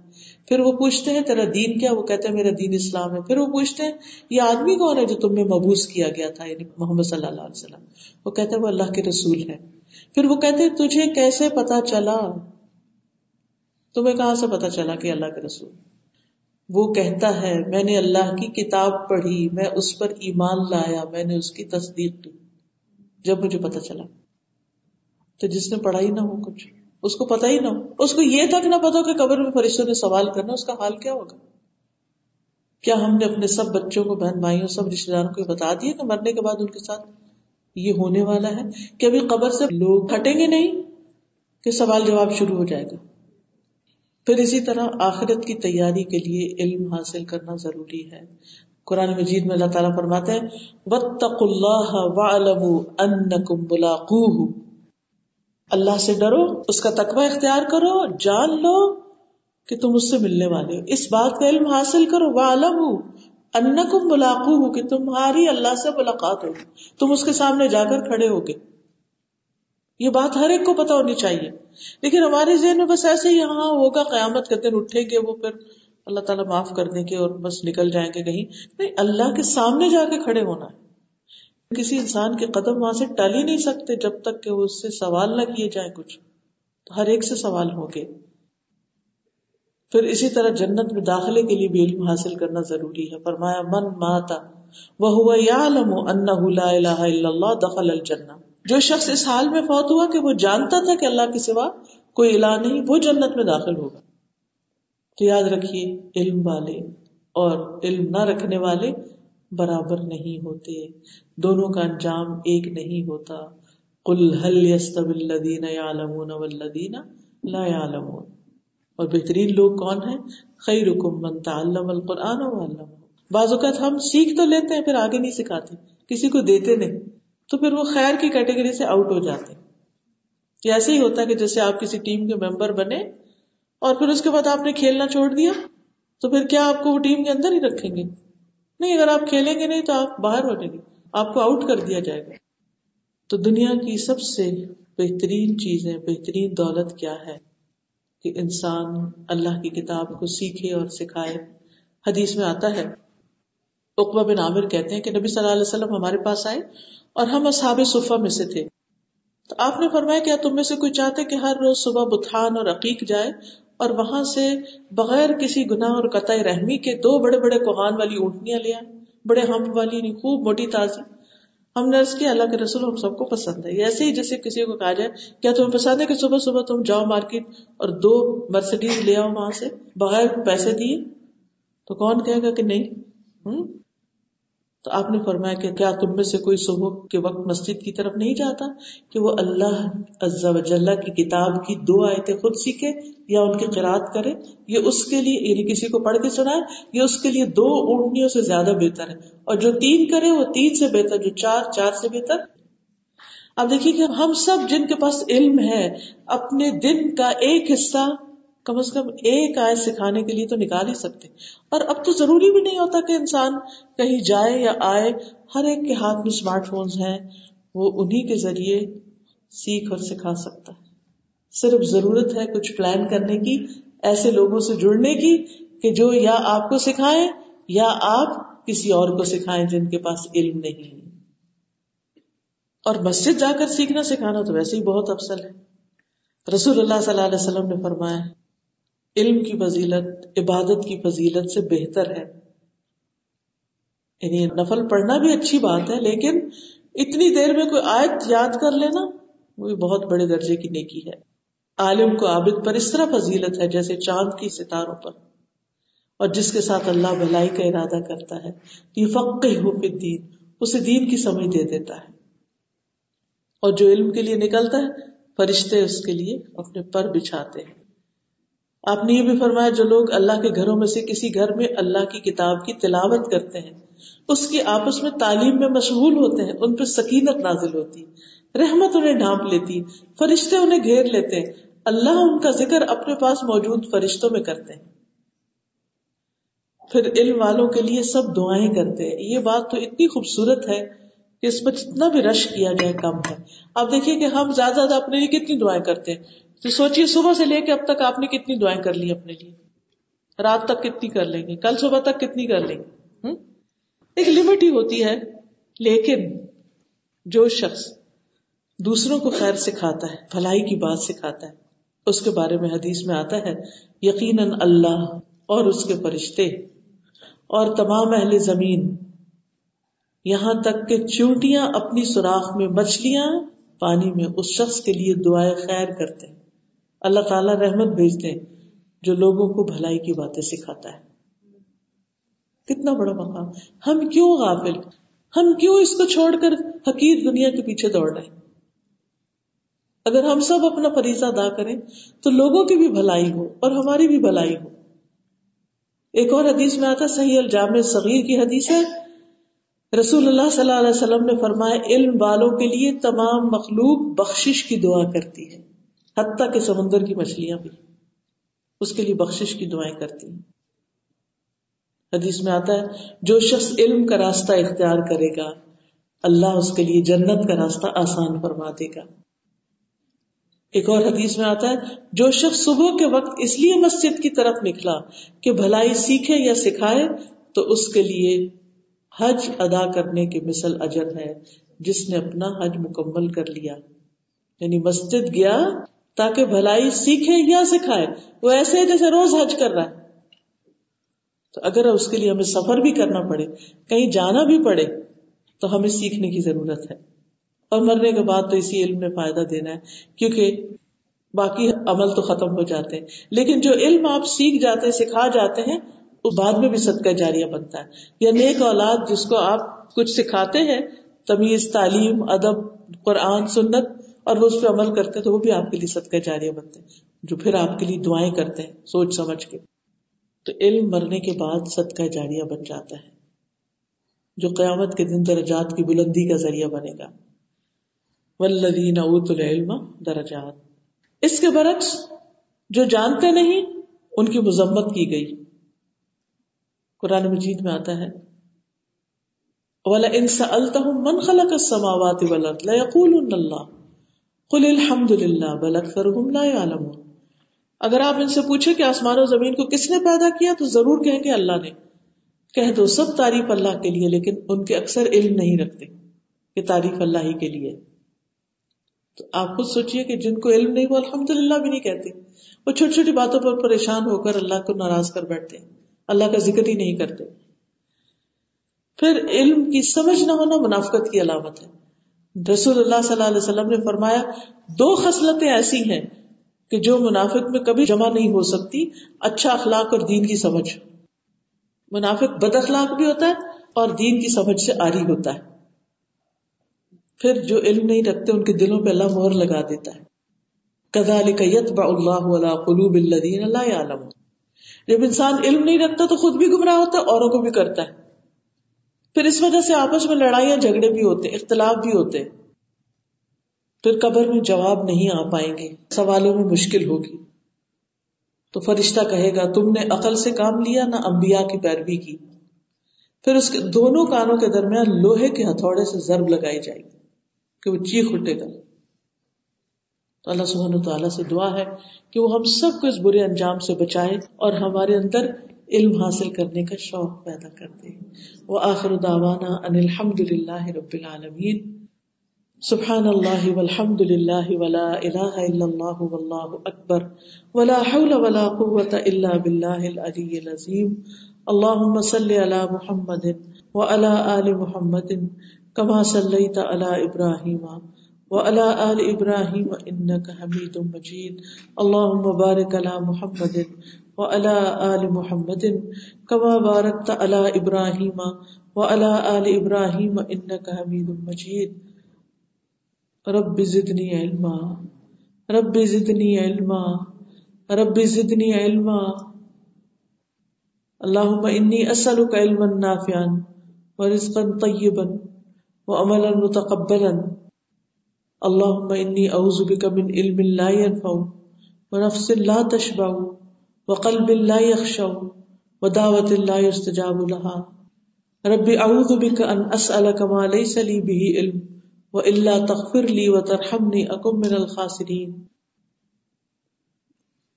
پھر وہ پوچھتے ہیں، تیرا دین کیا وہ کہتا ہے میرا دین اسلام ہے. پھر وہ پوچھتے ہیں، یہ آدمی کون ہے جو تم میں مبوس کیا گیا تھا؟ یعنی محمد صلی اللہ علیہ وسلم. وہ کہتا ہے وہ اللہ کے رسول ہے پھر وہ کہتے ہیں، تجھے کیسے پتا چلا؟ تمہیں کہاں سے پتا چلا کہ اللہ کے رسول وہ کہتا ہے، میں نے اللہ کی کتاب پڑھی، میں اس پر ایمان لایا، میں نے اس کی تصدیق کی، جب مجھے پتا چلا۔ تو جس نے پڑھا ہی نہ ہو کچھ، اس کو پتا ہی نہ ہو۔ اس کو یہ تک نہ پتا ہو کہ قبر میں فرشتوں نے سوال کرنا، اس کا حال کیا ہوگا؟ کیا ہم نے اپنے سب بچوں کو، بہن بھائیوں، سب رشتے داروں کو بتا دیا کہ مرنے کے بعد ان کے ساتھ یہ ہونے والا ہے؟ کہ ابھی قبر سے لوگ ہٹیں گے نہیں، کہ سوال جواب شروع ہو جائے گا؟ پھر اسی طرح آخرت کی تیاری کے لیے علم حاصل کرنا ضروری ہے۔ قرآن مجید میں اللہ تعالیٰ فرماتے ہیں، وَاتَّقُوا اللَّهَ وَعْلَمُوا أَنَّكُمْ مُلَاقُوهُ۔ اللہ سے ڈرو، اس کا تقوی اختیار کرو، جان لو کہ تم اس سے ملنے والے ہو۔ اس بات کا علم حاصل کرو وہ عالم ہوں ان ہو کہ تمہاری اللہ سے ملاقات ہوگی تم اس کے سامنے جا کر کھڑے ہوگے یہ بات ہر ایک کو پتا ہونی چاہیے۔ لیکن ہمارے ذہن میں بس ایسے ہی ہاں ہوگا قیامت کے دن اٹھیں گے وہ پھر اللہ تعالیٰ معاف کر دیں گے اور بس نکل جائیں گے کہیں۔ نہیں، اللہ کے سامنے جا کے کھڑے ہونا ہے۔ کسی انسان کے قدم وہاں سے ٹل ہی نہیں سکتے جب تک کہ وہ اس سے سوال نہ کیے جائیں کچھ۔ تو ہر ایک سے سوال ہوں گے۔ پھر اسی طرح جنت میں داخلے کے لیے بھی علم حاصل کرنا ضروری ہے۔ فرمایا، من ماتا وہ ہوا یا اللہ دخل الجنہ. جو شخص اس حال میں فوت ہوا کہ وہ جانتا تھا کہ اللہ کے سوا کوئی الہ نہیں، وہ جنت میں داخل ہوگا۔ تو یاد رکھیے، علم والے اور علم نہ رکھنے والے برابر نہیں ہوتے۔ دونوں کا انجام ایک نہیں ہوتا۔ کل حل الدین والذین لا يعلمون اور بہترین لوگ کون ہیں؟ خیر من تعلم القرآن بعض اوقات ہم سیکھ تو لیتے ہیں، پھر آگے نہیں سکھاتے، کسی کو دیتے نہیں۔ تو پھر وہ خیر کی کیٹیگری سے آؤٹ ہو جاتے۔ ہیں ایسے ہی ہوتا ہے کہ جیسے آپ کسی ٹیم کے ممبر بنے اور پھر اس کے بعد آپ نے کھیلنا چھوڑ دیا، تو پھر کیا آپ کو وہ ٹیم کے اندر ہی رکھیں گے؟ نہیں، اگر آپ کھیلیں گے نہیں تو آپ باہر ہو جائیں گے، آپ کو آؤٹ کر دیا جائے گا۔ تو دنیا کی سب سے بہترین چیزیں، بہترین دولت کیا ہے؟ کہ انسان اللہ کی کتاب کو سیکھے اور سکھائے۔ حدیث میں آتا ہے اقبا بن عامر کہتے ہیں کہ نبی صلی اللہ علیہ وسلم ہمارے پاس آئے اور ہم اصحاب صفا میں سے تھے۔ تو آپ نے فرمایا کیا تم میں سے کوئی چاہتے کہ ہر روز صبح بتھان اور عقیق جائے اور وہاں سے بغیر کسی گناہ اور قطع رحمی کے دو بڑے بڑے کوہان والی اونٹنیاں لیا بڑے ہم والی نہیں، خوب موٹی تازی۔ ہم نے اس کی اللہ کے رسول، ہم سب کو پسند ہے۔ ایسے ہی جیسے کسی کو کہا جائے، کیا تمہیں پسند ہے کہ صبح صبح تم جاؤ مارکیٹ اور دو مرسڈیز لے آؤ وہاں سے، بغیر پیسے دیے؟ تو کون کہے گا کہ نہیں؟ ہوں تو آپ نے فرمایا کہ کیا تم میں سے کوئی صبح کے وقت مسجد کی طرف نہیں جاتا کہ وہ اللہ عز و جل کی کتاب کی دو آیتیں خود سیکھے یا ان کی قرآد کرے؟ یہ اس کے لیے یعنی کسی کو پڑھ کے سنائے، یہ اس کے لیے دو اونٹنیوں سے زیادہ بہتر ہے۔ اور جو تین کرے، وہ تین سے بہتر، جو چار چار سے بہتر۔ اب دیکھیے کہ ہم سب جن کے پاس علم ہے، اپنے دن کا ایک حصہ کم از کم ایک آئے سکھانے کے لیے تو نکال ہی سکتے۔ اور اب تو ضروری بھی نہیں ہوتا کہ انسان کہیں جائے یا آئے، ہر ایک کے ہاتھ میں اسمارٹ فونز ہیں، وہ انہیں کے ذریعے سیکھ اور سکھا سکتا ہے۔ صرف ضرورت ہے کچھ پلان کرنے کی، ایسے لوگوں سے جڑنے کی کہ جو یا آپ کو سکھائیں یا آپ کسی اور کو سکھائیں جن کے پاس علم نہیں۔ اور مسجد جا کر سیکھنا، سکھانا تو ویسے ہی بہت افسل ہے۔ رسول اللہ صلی اللہ علیہ وسلم نے فرمایا علم کی فضیلت، عبادت کی فضیلت سے بہتر ہے۔ یعنی نفل پڑھنا بھی اچھی بات ہے، لیکن اتنی دیر میں کوئی آیت یاد کر لینا، وہ بہت بڑے درجے کی نیکی ہے۔ عالم کو عابد پر اس طرح فضیلت ہے جیسے چاند کی ستاروں پر۔ اور جس کے ساتھ اللہ بھلائی کا ارادہ کرتا ہے یہ فقی ہو دین اسے دین کی سمجھ دے دیتا ہے۔ اور جو علم کے لیے نکلتا ہے، فرشتے اس کے لیے اپنے پر بچھاتے ہیں۔ آپ نے یہ بھی فرمایا جو لوگ اللہ کے گھروں میں سے کسی گھر میں اللہ کی کتاب کی تلاوت کرتے ہیں، اس کی آپس میں تعلیم میں مشغول ہوتے ہیں، ان پہ سکینت نازل ہوتی، رحمت انہیں ڈھانپ لیتی، فرشتے انہیں گھیر لیتے ہیں اللہ ان کا ذکر اپنے پاس موجود فرشتوں میں کرتے ہیں۔ پھر علم والوں کے لیے سب دعائیں کرتے ہیں۔ یہ بات تو اتنی خوبصورت ہے کہ اس پر جتنا بھی رش کیا جائے کم ہے۔ آپ دیکھیے کہ ہم زیادہ زیادہ اپنے لیے کتنی دعائیں کرتے ہیں۔ تو سوچیے صبح سے لے کے اب تک آپ نے کتنی دعائیں کر لی اپنے لیے؟ رات تک کتنی کر لیں گے؟ کل صبح تک کتنی کر لیں گے؟ ایک لمٹ ہی ہوتی ہے، لیکن جو شخص دوسروں کو خیر سکھاتا ہے، بھلائی کی بات سکھاتا ہے، اس کے بارے میں حدیث میں آتا ہے، یقیناً اللہ اور اس کے فرشتے اور تمام اہل زمین یہاں تک کہ چونٹیاں اپنی سوراخ میں مچھلیاں پانی میں اس شخص کے لیے دعائیں خیر کرتے ہیں۔ اللہ تعالیٰ رحمت بھیجتے ہیں، جو لوگوں کو بھلائی کی باتیں سکھاتا ہے۔ کتنا بڑا مقام۔ ہم کیوں غافل؟ ہم کیوں اس کو چھوڑ کر حقیق دنیا کے پیچھے دوڑ رہے اگر ہم سب اپنا فریضہ ادا کریں، تو لوگوں کی بھی بھلائی ہو اور ہماری بھی بھلائی ہو۔ ایک اور حدیث میں آتا صحیح الجام صغیر کی حدیث ہے۔ رسول اللہ صلی اللہ علیہ وسلم نے فرمایا، علم والوں کے لیے تمام مخلوق بخشش کی دعا کرتی ہے۔ حتیٰ کہ سمندر کی مچھلیاں بھی اس کے لیے بخشش کی دعائیں کرتی ہیں۔ حدیث میں آتا ہے، جو شخص علم کا راستہ اختیار کرے گا، اللہ اس کے لیے جنت کا راستہ آسان فرما دے گا۔ ایک اور حدیث میں آتا ہے، جو شخص صبح کے وقت اس لیے مسجد کی طرف نکلا کہ بھلائی سیکھے یا سکھائے، تو اس کے لیے حج ادا کرنے کی مثل اجر ہے، جس نے اپنا حج مکمل کر لیا۔ یعنی مسجد گیا تاکہ بھلائی سیکھے یا سکھائے، وہ ایسے جیسے روز حج کر رہا ہے۔ تو اگر اس کے لیے ہمیں سفر بھی کرنا پڑے، کہیں جانا بھی پڑے، تو ہمیں سیکھنے کی ضرورت ہے۔ اور مرنے کے بعد تو اسی علم میں فائدہ دینا ہے، کیونکہ باقی عمل تو ختم ہو جاتے ہیں۔ لیکن جو علم آپ سیکھ جاتے ہیں، سکھا جاتے ہیں، وہ بعد میں بھی صدقہ جاریہ بنتا ہے۔ یا نیک اولاد جس کو آپ کچھ سکھاتے ہیں، تمیز، تعلیم، ادب، قرآن، سنت اور وہ اس پہ عمل کرتے ہیں تو وہ بھی آپ کے لیے صدقہ جاریہ بنتے ہیں، جو پھر آپ کے لیے دعائیں کرتے ہیں، سوچ سمجھ کے۔ تو علم مرنے کے بعد صدقہ جاریہ بن جاتا ہے۔ جو قیامت کے دن درجات کی بلندی کا ذریعہ بنے گا۔ ولدین اوت العلم درجات۔ اس کے برعکس جو جانتے نہیں، ان کی مذمت کی گئی۔ قرآن مجید میں آتا ہے، وَلَئِن سَأَلْتَهُمْ مَنْ خَلَقَ السَّمَاوَاتِ وَالْأَرْضِ لَيَقُولُنَّ اللَّهُ۔ قُلِ الْحَمْدُ لِلَّهِ بَلْ أَكْثَرُهُمْ لَا يَعْلَمُونَ اگر آپ ان سے پوچھیں کہ آسمان و زمین کو کس نے پیدا کیا، تو ضرور کہیں گے اللہ نے۔ کہہ دو، سب تعریف اللہ کے لیے، لیکن ان کے اکثر علم نہیں رکھتے کہ تعریف اللہ ہی کے لیے۔ تو آپ خود سوچئے کہ جن کو علم نہیں، وہ الحمد للہ بھی نہیں کہتے۔ وہ چھوٹی چھوٹی باتوں پر پریشان ہو کر اللہ کو ناراض کر بیٹھتے ہیں۔ اللہ کا ذکر ہی نہیں کرتے۔ پھر علم کی سمجھ نہ ہونا منافقت کی علامت ہے۔ رسول اللہ صلی اللہ علیہ وسلم نے فرمایا، دو خصلتیں ایسی ہیں کہ جو منافق میں کبھی جمع نہیں ہو سکتی اچھا اخلاق اور دین کی سمجھ۔ منافق بد اخلاق بھی ہوتا ہے اور دین کی سمجھ سے آری ہوتا ہے۔ پھر جو علم نہیں رکھتے، ان کے دلوں پہ اللہ مہر لگا دیتا ہے۔ کدا یتبع اللہ علی قلوب الذین لا يعلمون جب انسان علم نہیں رکھتا تو خود بھی گمراہ ہوتا ہے، اوروں کو بھی کرتا ہے۔ پھر اس وجہ سے آپس میں لڑائیاں جھگڑے بھی ہوتے، اختلاف بھی ہوتے۔ پھر قبر میں جواب نہیں آ پائیں گے، سوالوں میں مشکل ہوگی۔ تو فرشتہ کہے گا، تم نے عقل سے کام لیا، نہ انبیاء کی پیروی کی۔ پھر اس کے دونوں کانوں کے درمیان لوہے کے ہتھوڑے سے ضرب لگائی جائے گی کہ وہ چیخ اٹھے گا۔ تو اللہ سبحانہ تعالیٰ سے دعا ہے کہ وہ ہم سب کو اس برے انجام سے بچائے اور ہمارے اندر علم حاصل کرنے کا شوق پیدا کر دے وہ آخر داوانا ان الحمد للہ رب العالمین۔ سبحان اللہ والحمد للہ ولا الہ الا اللہ واللہ اکبر۔ ولا حول ولا قوة الا باللہ العلی العظیم۔ اللہم صلی علی محمد وعلى آل محمد کما صلیت علی ابراہیم۔ وعلى آل ابراہیم انک حمید مجید۔ اللہم بارک علی محمد وعلى آل محمد كما باركت على ابراہیم وعلى آل ابراہیم انک حمید مجید رب زدنی علما، رب زدنی علما، رب زدنی علما. اللهم انی اسألك علما نافعا ورزقا طیبا وعملا متقبلا. اللهم انی اعوذ بك من علم لا ينفع ونفس لا تشبع. وقلب لا يخشع ودعوة لا يستجاب لها. رب اعوذ بك ان اسألك ما ليس لي به علم وإلا تغفر لي وترحمني أكن من الخاسرين.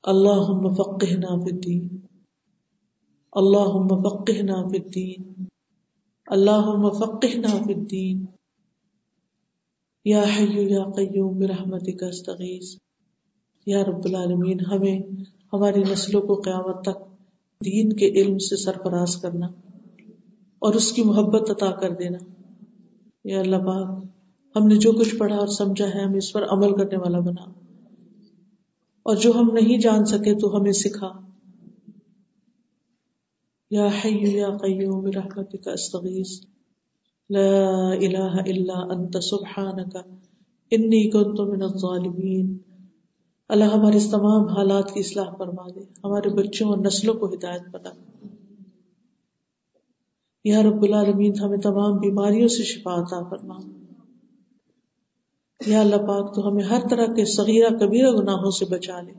اللهم فقهنا في الدين. اللهم فقهنا في الدين. اللهم فقهنا في الدين. یا حی یا قیوم برحمتک استغیث یا رب العالمین ہمیں ہماری نسلوں کو قیامت تک دین کے علم سے سرفراز کرنا اور اس کی محبت عطا کر دینا۔ یا اللہ پاک، ہم نے جو کچھ پڑھا اور سمجھا ہے، ہم اس پر عمل کرنے والا بنا۔ اور جو ہم نہیں جان سکے تو ہمیں سکھا۔ یا حی یا قیوم برحمتک، استغیث۔ لا الہ الا انت، سبحانک، انی کنت من الظالمین۔ اللہ ہمارے اس تمام حالات کی اصلاح فرما دے، ہمارے بچوں اور نسلوں کو ہدایت بنا یا رب العالمین، ہمیں تمام بیماریوں سے شفا عطا فرما۔ یا اللہ پاک، تو ہمیں ہر طرح کے صغیرہ کبیرہ گناہوں سے بچا لے۔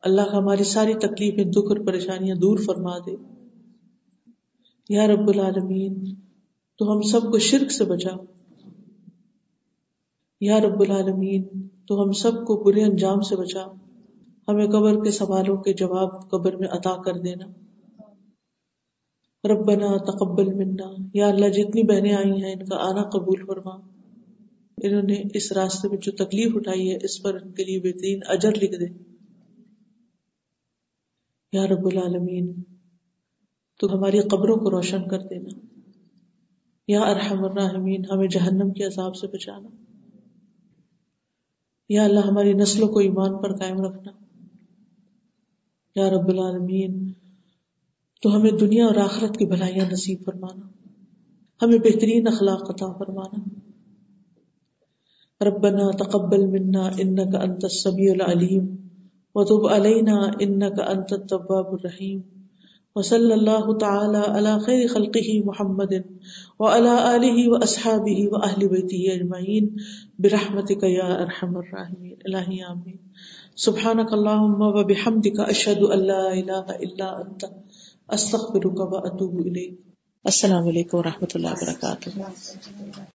اللہ ہماری ساری تکلیفیں، دکھ اور پریشانیاں دور فرما دے۔ یا رب العالمین، تو ہم سب کو شرک سے بچا۔ یا رب العالمین تو ہم سب کو برے انجام سے بچا۔ ہمیں قبر کے سوالوں کے جواب قبر میں عطا کر دینا۔ ربنا تقبل منا۔ یا اللہ، جتنی بہنیں آئی ہیں، ان کا آنا قبول فرما۔ انہوں نے اس راستے میں جو تکلیف اٹھائی ہے، اس پر ان کے لیے بہترین اجر لکھ دے۔ یا رب العالمین، تو ہماری قبروں کو روشن کر دینا۔ یا ارحم الراحمین، ہمیں جہنم کے عذاب سے بچانا۔ یا اللہ ہماری نسلوں کو ایمان پر قائم رکھنا۔ یا رب العالمین، تو ہمیں دنیا اور آخرت کی بھلائیاں نصیب فرمانا۔ ہمیں بہترین اخلاق عطا فرمانا۔ ربنا تقبل منا انك انت السميع العليم وتب علينا انك انت التواب الرحيم وصلی اللہ تعالی علی خیر خلقه محمد وعلى آلہ واصحابہ واہل بیتہ اجمعین برحمتک یا ارحم الراحمین الہی آمین سبحانک اللہم وبحمدک اشہد ان لا الہ الا انت استغفرک واتوب الیک السلام علیکم ورحمۃ اللہ وبرکاتہ